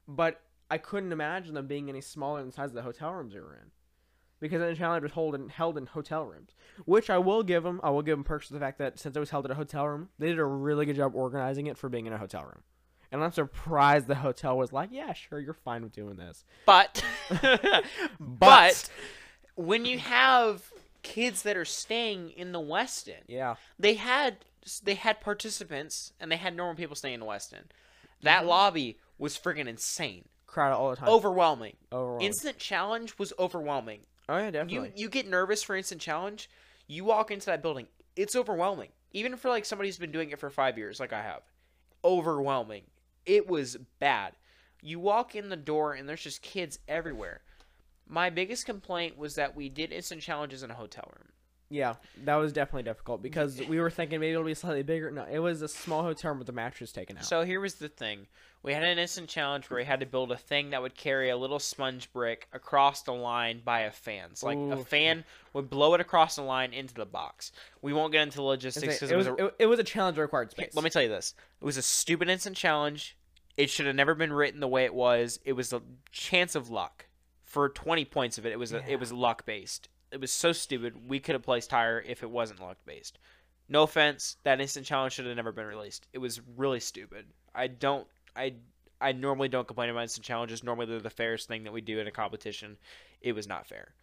but I couldn't imagine them being any smaller than the size of the hotel rooms they were in. Because the challenge was held in, held in hotel rooms, which I will give them. I will give them perks for the fact that since it was held at a hotel room, they did a really good job organizing it for being in a hotel room. And I'm surprised the hotel was like, "Yeah, sure, you're fine with doing this." but [laughs] [laughs] but when you have kids that are staying in the Westin, Yeah, they had they had participants and they had normal people staying in the Westin. That Mm-hmm. lobby was friggin' insane, crowded all the time. overwhelming. Overwhelming. Instant challenge was overwhelming. oh yeah, definitely. You you get nervous for instant challenge. You walk into that building, it's overwhelming. Even for like somebody who's been doing it for five years, like I have, overwhelming. It was bad. You walk in the door and there's just kids everywhere. My biggest complaint was that we did instant challenges in a hotel room. Yeah, that was definitely difficult because we were thinking maybe it'll be slightly bigger. No, it was a small hotel room with the mattress taken out. So here was the thing. We had an instant challenge where we had to build a thing that would carry a little sponge brick across the line by a fan. So like a fan would blow it across the line into the box. We won't get into logistics because it, it was a it, it was a challenge required space. let me tell you this. It was a stupid instant challenge. It should have never been written the way it was. It was a chance of luck. For 20 points of it, it was a, it was luck based. It was so stupid. We could have placed higher if it wasn't luck based. No offense, that instant challenge should have never been released. It was really stupid. I don't I I normally don't complain about instant challenges. Normally they're the fairest thing that we do in a competition. It was not fair.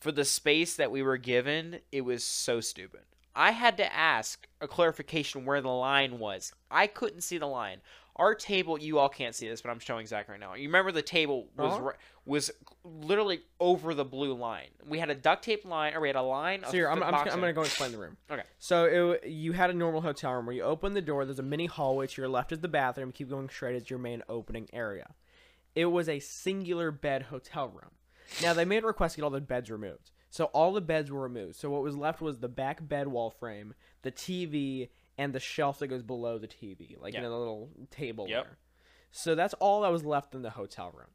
For the space that we were given, it was so stupid. I had to ask a clarification where the line was. I couldn't see the line. Our table, you all can't see this, but I'm showing Zach right now. You remember the table was Uh-huh. ri- was literally over the blue line. We had a duct tape line, or we had a line. So of here, I'm, I'm, just I'm gonna go explain the room. [laughs] Okay. So it, you had a normal hotel room where you open the door. There's a mini hallway to your left is the bathroom. Keep going straight as your main opening area. It was a singular bed hotel room. Now they made a request to get all the beds removed. So all the beds were removed. So what was left was the back bed wall frame, the TV, and the shelf that goes below the TV, like Yeah. know the little table Yep. there. So that's all that was left in the hotel room.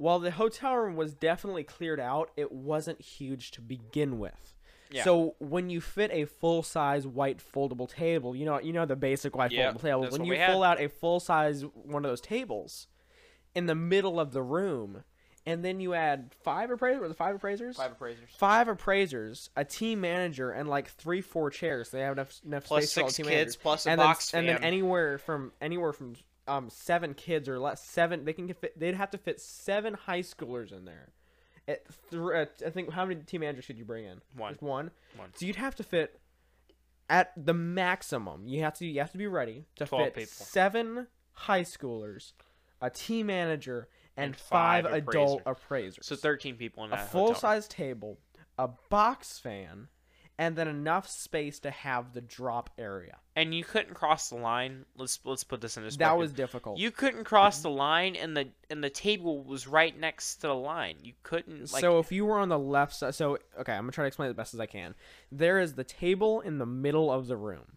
While the hotel room was definitely cleared out, it wasn't huge to begin with. Yeah. So when you fit a full size white foldable table, you know you know the basic white Yep, foldable that's When you pull out a full size one of those tables in the middle of the room, and then you add five appraisers. The five appraisers. Five appraisers. Five appraisers, a team manager, and like three, four chairs. They have enough enough Plus space for all six team kids, managers. plus a and box then, fan. and then anywhere from anywhere from um seven kids or less. Seven. They can fit. They'd have to fit seven high schoolers in there. At th- at, I think how many team managers should you bring in? One. Just one. One. So you'd have to fit at the maximum. You have to you have to be ready to fit people. seven high schoolers, a team manager, and, And five, five adult appraisers. So 13 people in a full size table, a box fan, and then enough space to have the drop area. And you couldn't cross the line. Let's let's put this in this. That was difficult. You couldn't cross the line, and the and the table was right next to the line. You couldn't like. so if you were on the left side, so okay, I'm gonna try to explain it the best as I can. There is the table in the middle of the room.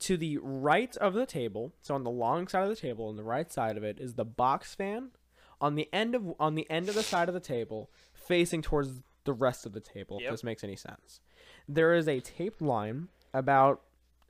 To the right of the table, so on the long side of the table, on the right side of it is the box fan. On the end of on the end of the side of the table, facing towards the rest of the table, Yep. if this makes any sense. There is a taped line about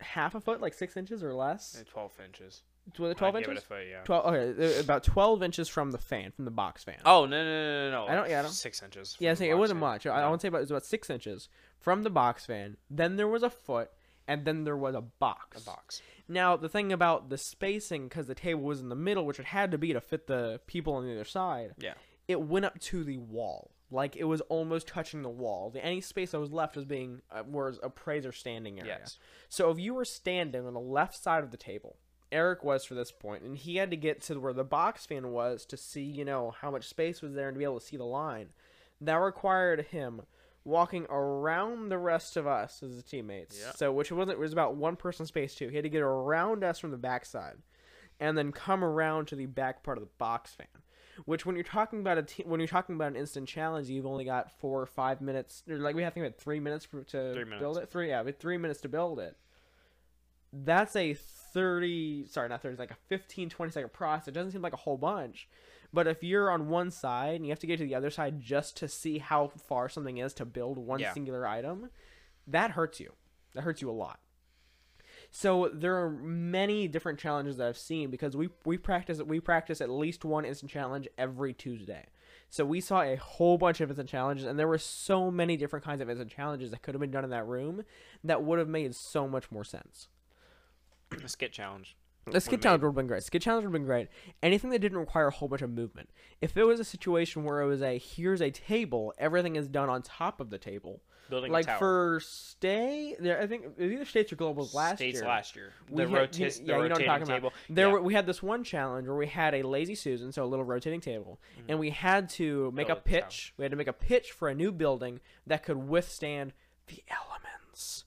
half a foot, like six inches or less. 12 inches. Tw- Twelve I'd give it inches. a foot, yeah. 12 okay uh, about 12 inches from the fan from the box fan Oh no no no no no! I don't- yeah, I don't- Six inches. yeah the it box wasn't much i, I No. to say about it was about six inches from the box fan then there was a foot and then there was a box a box. now the thing about the spacing because the table was in the middle which it had to be to fit the people on the other side Yeah. it went up to the wall like it was almost touching the wall the any space that was left was being uh, was appraiser standing area Yes. so if you were standing on the left side of the table, Eric was for this point, and he had to get to where the box fan was to see, you know, how much space was there and to be able to see the line. That required him walking around the rest of us as teammates. Yeah. So which wasn't it was about one person space too. He had to get around us from the backside, and then come around to the back part of the box fan. Which, when you're talking about a te- when you're talking about an instant challenge, you've only got four or five minutes. Or like we have to think about three minutes for, to Three build it. Three, yeah, but three minutes to build it. That's a thirty, sorry, not thirty, it's like a 15, 20 second process. It doesn't seem like a whole bunch, but if you're on one side and you have to get to the other side just to see how far something is to build one Yeah. singular item, that hurts you. That hurts you a lot. So there are many different challenges that I've seen because we we practice we practice at least one instant challenge every Tuesday. So we saw a whole bunch of instant challenges, and there were so many different kinds of instant challenges that could have been done in that room that would have made so much more sense. A skit challenge. The skid Would've challenge would have been great. Skit challenge would have been great. Anything that didn't require a whole bunch of movement. If it was a situation where it was a here's a table, everything is done on top of the table. Building like for stay, there I think either states or globals last year. States year. last year. We The, had- roti- you- the yeah, you know what I'm rotating talking about. table. There Yeah. were, we had this one challenge where we had a lazy susan, so a little rotating table, and we had to make Mm-hmm. Build a pitch. We had to make a pitch for a new building that could withstand the elements.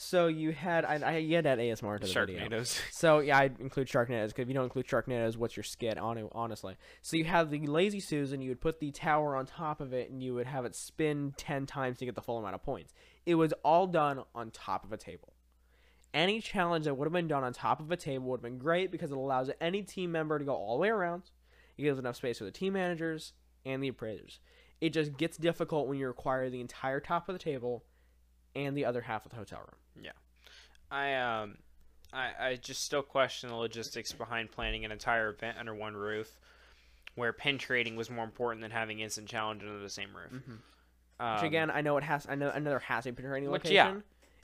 So you had I, I you had add ASMR to the video. Sharknadoes. [laughs] So yeah, I include Sharknadoes because if you don't include Sharknadoes, what's your skit? hon- Honestly, so you have the lazy Susan. You would put the tower on top of it, and you would have it spin ten times to get the full amount of points. It was all done on top of a table. Any challenge that would have been done on top of a table would have been great because it allows any team member to go all the way around. It gives enough space for the team managers and the appraisers. It just gets difficult when you require the entire top of the table and the other half of the hotel room. I um, I I just still question the logistics behind planning an entire event under one roof, where pin trading was more important than having instant challenge under the same roof. Which Um, again, I know it has. I know another has a pin Which, location. yeah.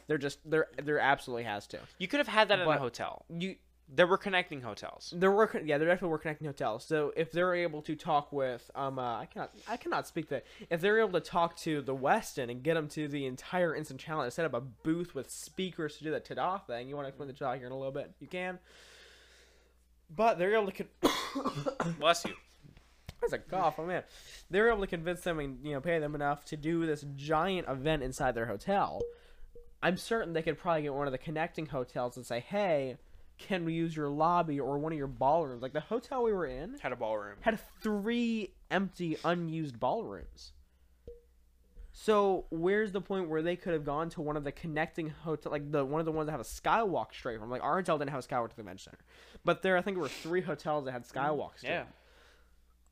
They're just there. There absolutely has to. you could have had that in a hotel. You There were connecting hotels. there were yeah there definitely were connecting hotels. So if they're able to talk with um uh, I cannot I cannot speak that if they're able to talk to the Westin and get them to the entire instant challenge set up a booth with speakers to do that ta thing. You want to explain the talk here in a little bit? You can. But they're able to. Con- [coughs] Bless you. That's a cough, oh man. They were able to convince them and you know pay them enough to do this giant event inside their hotel. I'm certain they could probably get one of the connecting hotels and say, "Hey, can we use your lobby or one of your ballrooms?" Like the hotel we were in Had a ballroom. had three empty, unused ballrooms. So where's the point where they could have gone to one of the connecting hotel, like the one of the ones that have a skywalk straight from? Like our hotel didn't have a skywalk to the convention center, but there I think were three hotels that had mm, skywalks. to Yeah.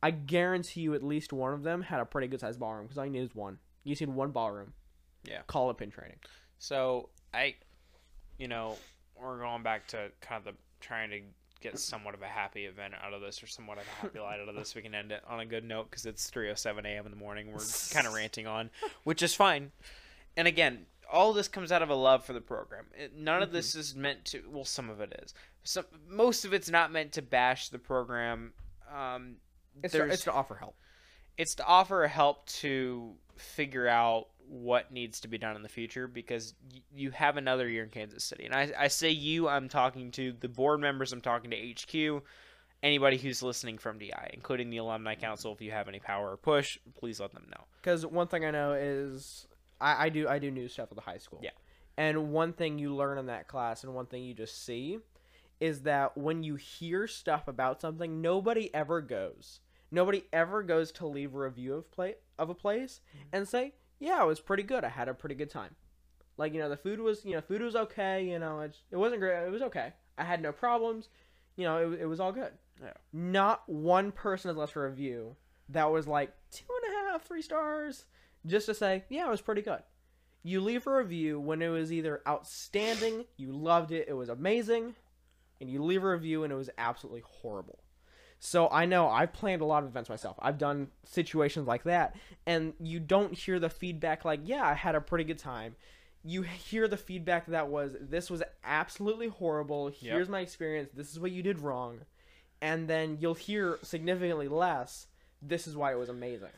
I guarantee you at least one of them had a pretty good sized ballroom because all you need is one. You just need one ballroom. Yeah. Call it pin training. So I, you know, we're going back to kind of the trying to get somewhat of a happy event out of this or somewhat of a happy light out of this, we can end it on a good note because it's 3:07 a.m. in the morning. We're kind of [laughs] ranting on, which is fine. And again, all this comes out of a love for the program. It, none of this is meant to. Well, some of it is. Some most of it's not meant to bash the program. Um, It's to, it's to offer help. it's to offer help to figure out what needs to be done in the future because y- you have another year in Kansas City. And I, I say you, I'm talking to the board members, I'm talking to HQ, anybody who's listening from DI, including the Alumni Council. If you have any power or push, please let them know. Because one thing I know is I, I do I do news stuff at the high school. Yeah. And one thing you learn in that class, and one thing you just see, is that when you hear stuff about something, nobody ever goes. Nobody ever goes to leave a review of play of a place mm-hmm. and say, "Yeah, it was pretty good. I had a pretty good time." Like you know, the food was you know food was okay. You know, it, it wasn't great. It was okay. I had no problems. You know, it, it was all good. Yeah. Not one person has left a review that was like two and a half, three stars, just to say, yeah, it was pretty good. You leave a review when it was either outstanding, you loved it, it was amazing, and you leave a review and it was absolutely horrible. So I know I've planned a lot of events myself. I've done situations like that, and you don't hear the feedback like, yeah, I had a pretty good time. You hear the feedback that was, this was absolutely horrible. Here's my experience. This is what you did wrong. And then you'll hear significantly less, this is why it was amazing.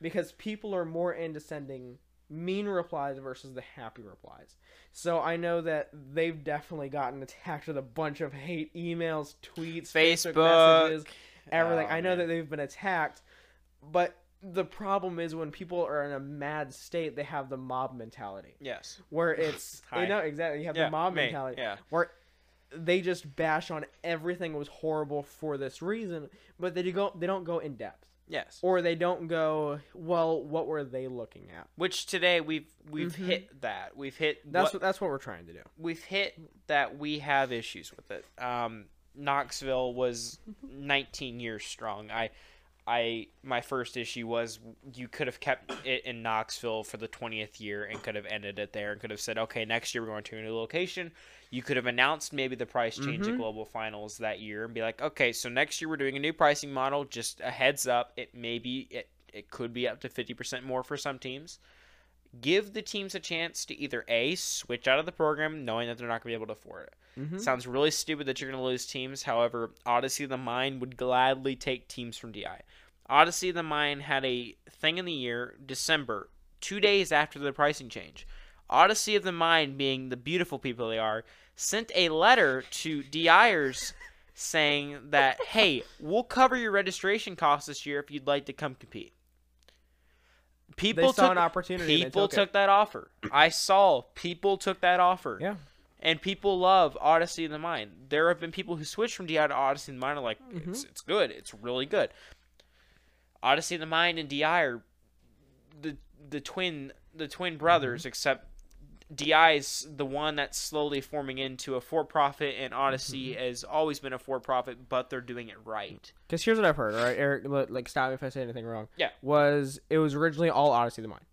Because people are more into sending mean replies versus the happy replies. So I know that they've definitely gotten attacked with a bunch of hate emails, tweets, Facebook, Facebook. messages, everything. Oh, I know man. that they've been attacked, but the problem is when people are in a mad state, they have the mob mentality Yes. where [laughs] it's Hi. you know exactly you have Yeah, the mob me, mentality yeah. where they just bash on everything was horrible for this reason, but they do go they don't go in depth Yes. or they don't go well what were they looking at. Which today we've we've Mhm. hit that. We've hit That's what- what that's what we're trying to do. we've hit that we have issues with it. Um, Knoxville was 19 years strong. I, I, my first issue was you could have kept it in Knoxville for the 20th year and could have ended it there and could have said, okay, next year we're going to a new location. You could have announced maybe the price change at Mhm. Global Finals that year and be like, okay, so next year we're doing a new pricing model. Just a heads up, it may be it, it could be up to 50% more for some teams give the teams a chance to either a switch out of the program knowing that they're not going to be able to afford it. Mhm. sounds really stupid that you're going to lose teams. However odyssey of the mind would gladly take teams from di odyssey of the mind had a thing in the year december two days after the pricing change. Odyssey of the mind being the beautiful people they are sent a letter to diers saying that hey we'll cover your registration costs this year if you'd like to come compete people took an opportunity. people took, took that offer. I saw people took that offer. Yeah. And people love Odyssey of the Mind. There have been people who switched from DI to Odyssey of the Mind are like, Mm-hmm. it's, it's good. It's really good. Odyssey of the Mind and DI are the the twin the twin brothers, Mm-hmm. except DI is the one that's slowly forming into a for profit, and Odyssey Mm-hmm. has always been a for profit, but they're doing it right. Because here's what I've heard, right, Eric. li- Like, stop me if I say anything wrong. Yeah. Was it was originally all Odyssey the Mind,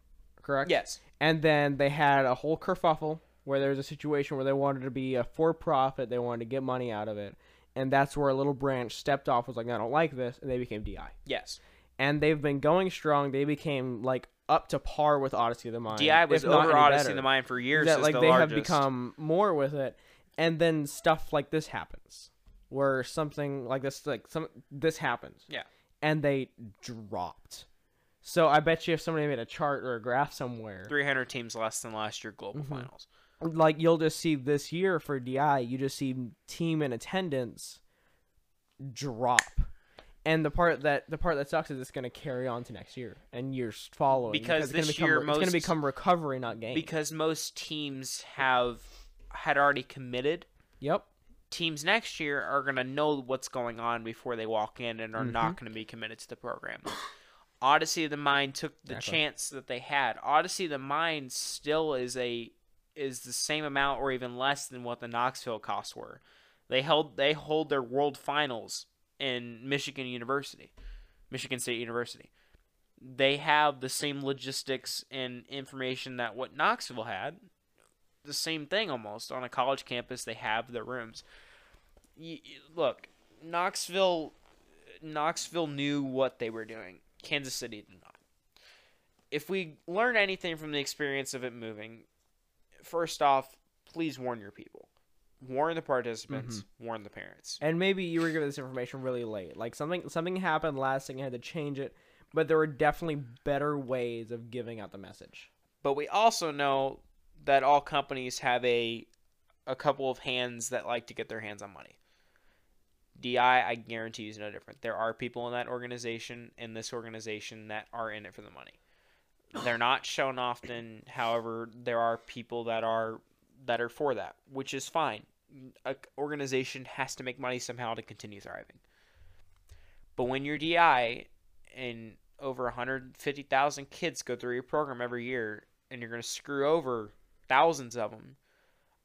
correct? Yes. And then they had a whole kerfuffle where there was a situation where they wanted to be a for-profit, they wanted to get money out of it, and that's where a little branch stepped off, was like, I don't like this, and they became DI. Yes. And they've been going strong. They became like up to par with Odyssey of the Mind. DI was not over Odyssey better. of the Mind for years. That like the they largest. have become more with it, and then stuff like this happens, where something like this, like some this happens. Yeah. And they dropped. So I bet you if somebody made a chart or a graph somewhere, 300 teams less than last year global Mm-hmm. finals. like you'll just see this year for DI, you just see team in attendance drop. And the part that the part that sucks is it's going to carry on to next year and years following Because gonna this become, year it's going to become recovery, not gain. Because most teams have had already committed. yep. Teams next year are going to know what's going on before they walk in and are Mm-hmm. not going to be committed to the program. Odyssey of the Mind took the Exactly. chance that they had. Odyssey of the Mind still is a is the same amount or even less than what the Knoxville costs were. They held they hold their world finals in Michigan University, Michigan State University. They have the same logistics and information that what Knoxville had. The same thing almost on a college campus. They have the rooms. Look, Knoxville Knoxville knew what they were doing. Kansas City did not. If we learn anything from the experience of it moving, first off, please warn your people. Warn the participants, mm-hmm. warn the parents. And maybe you were given this information really late. Like something something happened last thing you had to change it, but there were definitely better ways of giving out the message. But we also know that all companies have a a couple of hands that like to get their hands on money. DI, I guarantee you is no different. There are people in that organization, in this organization, that are in it for the money. [sighs] They're not shown often. However, there are people that are that are for that, which is fine. A organization has to make money somehow to continue thriving. But when you're DI and over 150,000 kids go through your program every year, and you're going to screw over thousands of them.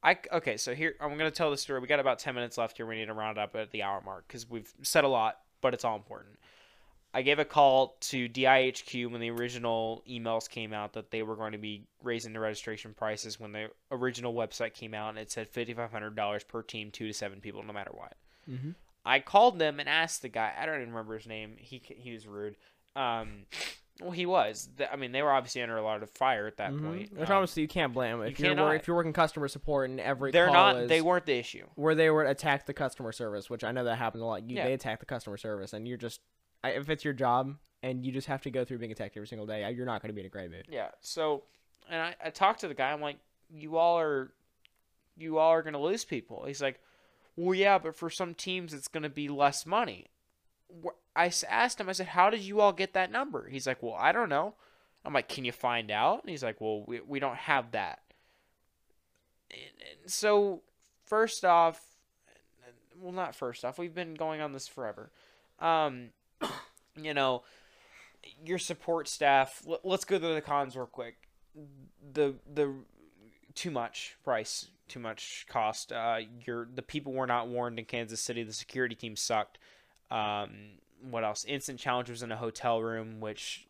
I okay, so here I'm going to tell the story. We got about 10 minutes left here. We need to round up at the hour mark because we've said a lot, but it's all important. I gave a call to DIHQ when the original emails came out that they were going to be raising the registration prices when the original website came out and it said $5,500 per team, two to seven people, no matter what. Mm-hmm. I called them and asked the guy. I don't even remember his name. He he was rude. Um, well, he was. I mean, they were obviously under a lot of fire at that point. Which Um, obviously you can't blame them. If you are cannot. if you're working customer support and every they're not. is They weren't the issue. where they were attacked the customer service, which I know that happens a lot. You Yeah. they attack the customer service, and you're just if it's your job and you just have to go through being attacked every single day, you're not going to be in a great mood. Yeah. So, and I, I talked to the guy. I'm like, you all are, you all are gonna lose people. He's like, well, yeah, but for some teams it's gonna be less money. I asked him. I said, how did you all get that number? He's like, well, I don't know. I'm like, can you find out? And he's like, well, we we don't have that. And, and so, first off, well, not first off, we've been going on this forever. Um, you know, your support staff. L- let's go through the cons real quick. The the too much price, too much cost. Uh, your the people were not warned in Kansas City. The security team sucked. Um, what else? Instant challenge was in a hotel room, which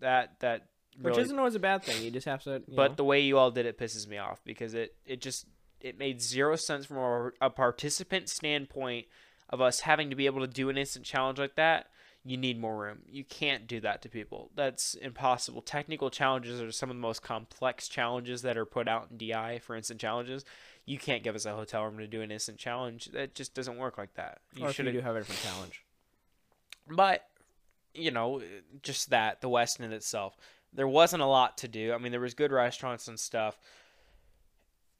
that that Which isn't always a bad thing. You just have to. But know. the way you all did it pisses me off because it it just it made zero sense from a, a participant standpoint of us having to be able to do an instant challenge like that you need more room. You can't do that to people. That's impossible. Technical challenges are some of the most complex challenges that are put out in di for instant challenges. You can't give us a hotel room to do an instant challenge. That just doesn't work like that. You should do have a different challenge. but you know just that the west end itself. There wasn't a lot to do. I mean there was good restaurants and stuff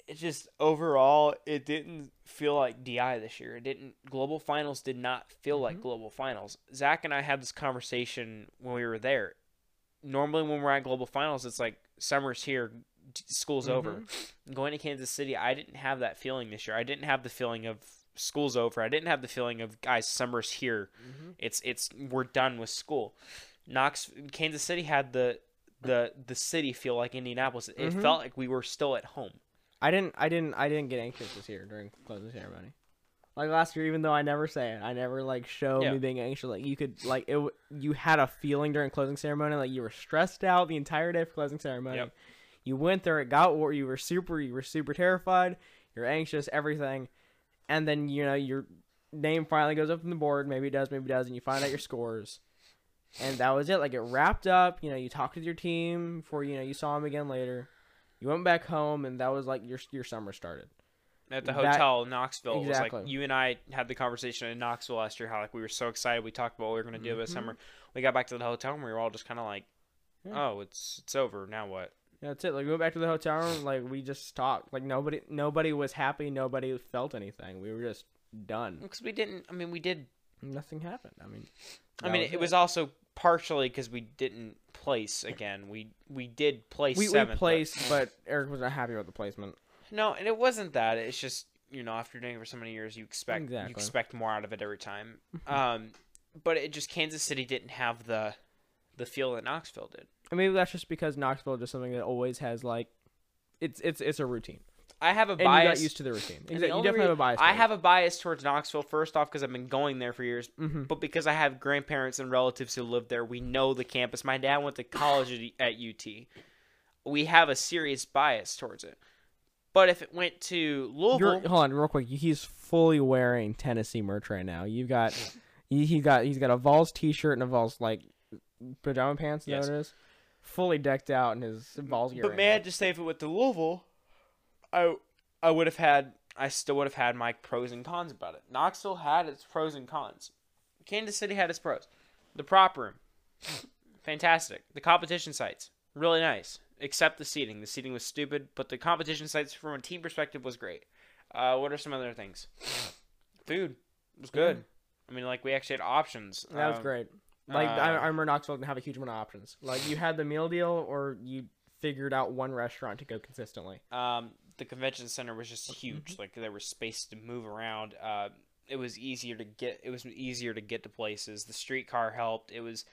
it just overall it didn't feel like di this year it didn't global finals did not feel like Mhm. global finals zach and i had this conversation when we were there normally when we're at global finals it's like summer's here school's over [sniffs] going to kansas city i didn't have that feeling this year i didn't have the feeling of school's over i didn't have the feeling of guys summer's here Mm-hmm. it's it's we're done with school. Knox Kansas City had the the the city feel like Indianapolis. It Mhm. felt like we were still at home. I didn't. I didn't. I didn't get anxious this year during closing ceremony. Like last year, even though I never say it, I never like show Yeah. me being anxious. Like you could like it. You had a feeling during closing ceremony, like you were stressed out the entire day for closing ceremony. Yep. You went there, it got war. You were super. You were super terrified. You're anxious, everything, and then you know your name finally goes up on the board. Maybe it does, maybe it doesn't. And you find out your scores, and that was it. Like it wrapped up. You know, you talked with your team before you know you saw them again later. You went back home, and that was like your your summer started. At the That- hotel in Knoxville, it was Exactly. like you and I had the conversation in Knoxville last year. How like we were so excited. We talked about what we were going to do this Mhm. summer. We got back to the hotel and we were all just kind of like, Yeah. "Oh, it's it's over now. What?" Yeah, that's it. Like we went back to the hotel room, like we just talked. Like nobody nobody was happy, nobody felt anything. We were just done. Because we didn't. I mean, we did. Nothing happened. I mean I mean, it was also partially because we didn't place again. We we did place we, we seventh, but- placed, but Eric was not happy with the placement. No, and it wasn't that. It's just you know after doing it for so many years, you expect you expect more out of it every time. um, but it just Kansas City didn't have the the feel that Knoxville did. And maybe that's just because Knoxville is just something that always has like it's it's it's a routine. I have a And you bias. got used to the routine. and the You definitely have a bias. I have a bias towards Knoxville. First off, because I've been going there for years, hmm but because I have grandparents and relatives who live there, we know the campus. My dad went to college at, UT. We have a serious bias towards it. But if it went to Louisville, You're, hold on, real quick. He's fully wearing Tennessee merch right now. You've got, he, got, he's got a Vols T-shirt and a Vols like pajama pants. Yes. what it is? Fully decked out in his Vols gear. but right may I now. just say, if it went to Louisville, I I would have had, I still would have had my pros and cons about it. Knoxville had its pros and cons. Kansas City had its pros. The prop room, fantastic. The competition sites, really nice. Except the seating. The seating was stupid, but the competition sites, from a team perspective, was great. Uh, what are some other things? Food was good. I mean, like we actually had options. that was Um, great. Like I, uh, I remember Knoxville didn't have a huge amount of options. Like you had the meal deal, or you figured out one restaurant to go consistently. Um, the convention center was just huge. Like there was space to move around. Uh, it was easier to get. It was easier to get to places. The streetcar helped. It was.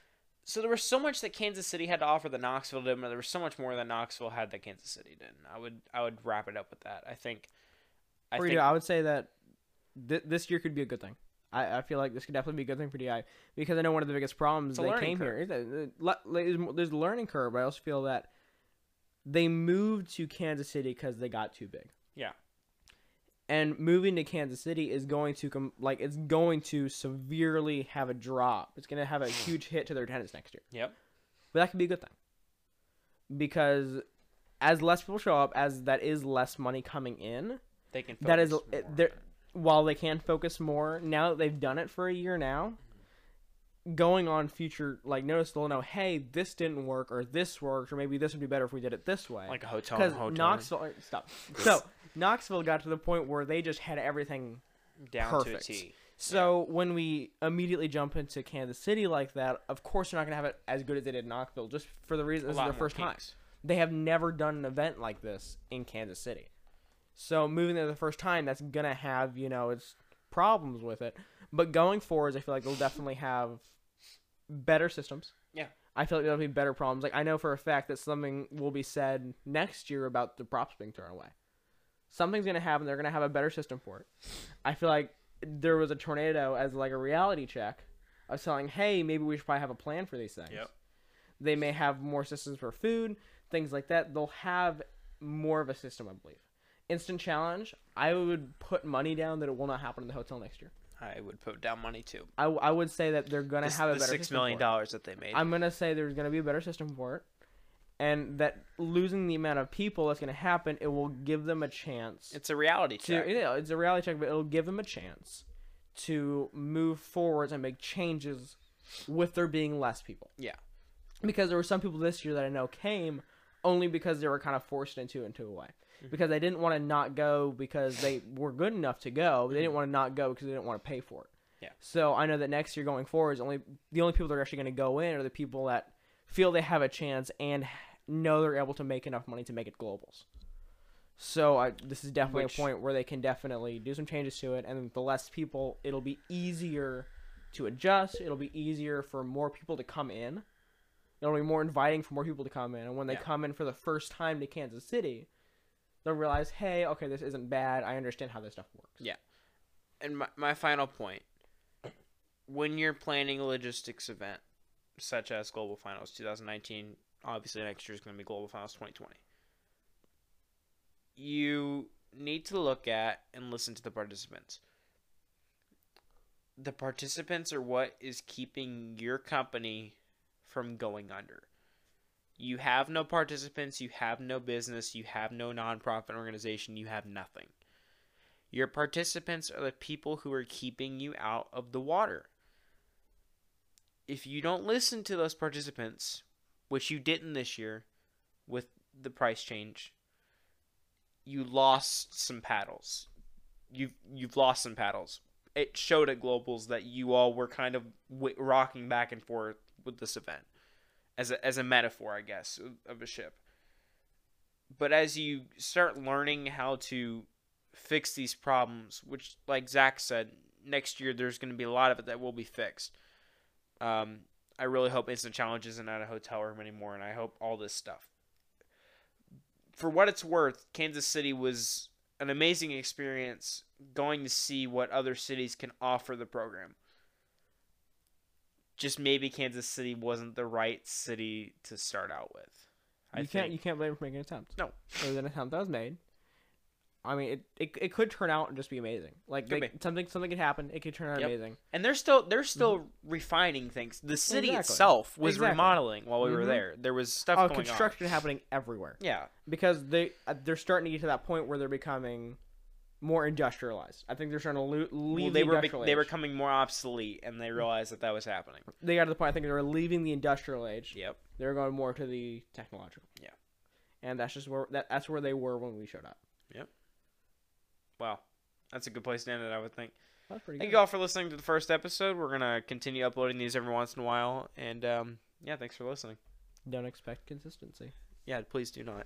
So there was so much that Kansas City had to offer that Knoxville didn't. But there was so much more that Knoxville had that Kansas City didn't. I would. I would wrap it up with that. I think. I For think. you, I would say that th- this year could be a good thing. I, I feel like this could definitely be a good thing for DI because I know one of the biggest problems they came curve. here is that uh, there's, there's a learning curve. But I also feel that they moved to Kansas City because they got too big. Yeah. And moving to Kansas City is going to come like it's going to severely have a drop. It's going to have a [sniffs] huge hit to their attendance next year. Yep. But that could be a good thing. Because as less people show up, as that is less money coming in, They can. that is more while they can focus more now that they've done it for a year now going on future like notice they'll know hey this didn't work or this worked or maybe this would be better if we did it this way like a hotel. because in a hotel knoxville stop [laughs] so knoxville got to the point where they just had everything down perfect. to a T. so when we immediately jump into kansas city like that of course they're not going to have it as good as they did in knoxville just for the reason this is their first time they have never done an event like this in Kansas City. So moving there the first time, that's gonna have you know its problems with it. But going forwards, I feel like they'll definitely have better systems. Yeah. I feel like there'll be better problems. Like I know for a fact that something will be said next year about the props being thrown away. Something's gonna happen. They're gonna have a better system for it. I feel like there was a tornado as like a reality check of telling, hey, maybe we should probably have a plan for these things. Yep. They may have more systems for food, things like that. They'll have more of a system, I believe. Instant challenge, I would put money down that it will not happen in the hotel next year. I would put down money too. I, I would say that they're gonna This- have a the better six system million for it. dollars that they made. I'm gonna say there's gonna be a better system for it, and that losing the amount of people that's gonna happen, it will give them a chance it's a reality to. check. Yeah, it's a reality check, but it'll give them a chance to move forwards and make changes with there being less people. Yeah. Because there were some people this year that I know came only because they were kind of forced into into a way. Mm-hmm. Because they didn't want to not go because they were good enough to go, but they didn't mm-hmm. want to not go because they didn't want to pay for it. Yeah. So I know that next year going forward is only the only people that are actually going to go in are the people that feel they have a chance and know they're able to make enough money to make it globals. So I, this is definitely Which- a point where they can definitely do some changes to it, and the less people, it'll be easier to adjust. It'll be easier for more people to come in. It'll be more inviting for more people to come in, and when they Yeah. come in for the first time to Kansas City, they'll realize, hey, okay, this isn't bad. I understand how this stuff works. Yeah. and my, my final point when you're planning a logistics event such as global finals 2019 obviously next year is going to be global finals 2020 you need to look at and listen to the participants the participants are what is keeping your company from going under you have no participants you have no business you have no nonprofit organization you have nothing your participants are the people who are keeping you out of the water. If you don't listen to those participants, which you didn't this year with the price change, you lost some paddles. You've you've lost some paddles. It showed at globals that you all were kind of rocking back and forth with this event, as a as a metaphor, I guess, of, a ship. But as you start learning how to fix these problems, which, like Zach said, next year there's going to be a lot of it that will be fixed. Um, I really hope Instant Challenge isn't at a hotel room anymore, and I hope all this stuff. For what it's worth, Kansas City was an amazing experience going to see what other cities can offer the program. Just maybe Kansas City wasn't the right city to start out with. I you can't think. you can't blame for making an attempt. No. It was an attempt that was made. I mean, it, it, it could turn out and just be amazing. Like they, something something could happen. It could turn out Yep. amazing. And they're still they're still refining things. The city Mm-hmm. Exactly. itself was Exactly. remodeling while we were Mhm. there. There was stuff Oh, construction happening everywhere. Yeah. because they uh, they're starting to get to that point where they're becoming more industrialized. I think they're starting to lo- leave Well, they the were be- they were age. becoming more obsolete, and they realized that that was happening. they got to the point. I think they were leaving the industrial age. Yep. They were going more to the technological. Yeah. And that's just where that, that's where they were when we showed up. Yep. Wow. That's a good place to end it, I would think. That's pretty Thank good. you all for listening to the first episode. We're gonna continue uploading these every once in a while, and um, yeah, thanks for listening. Don't expect consistency. Yeah, please do not.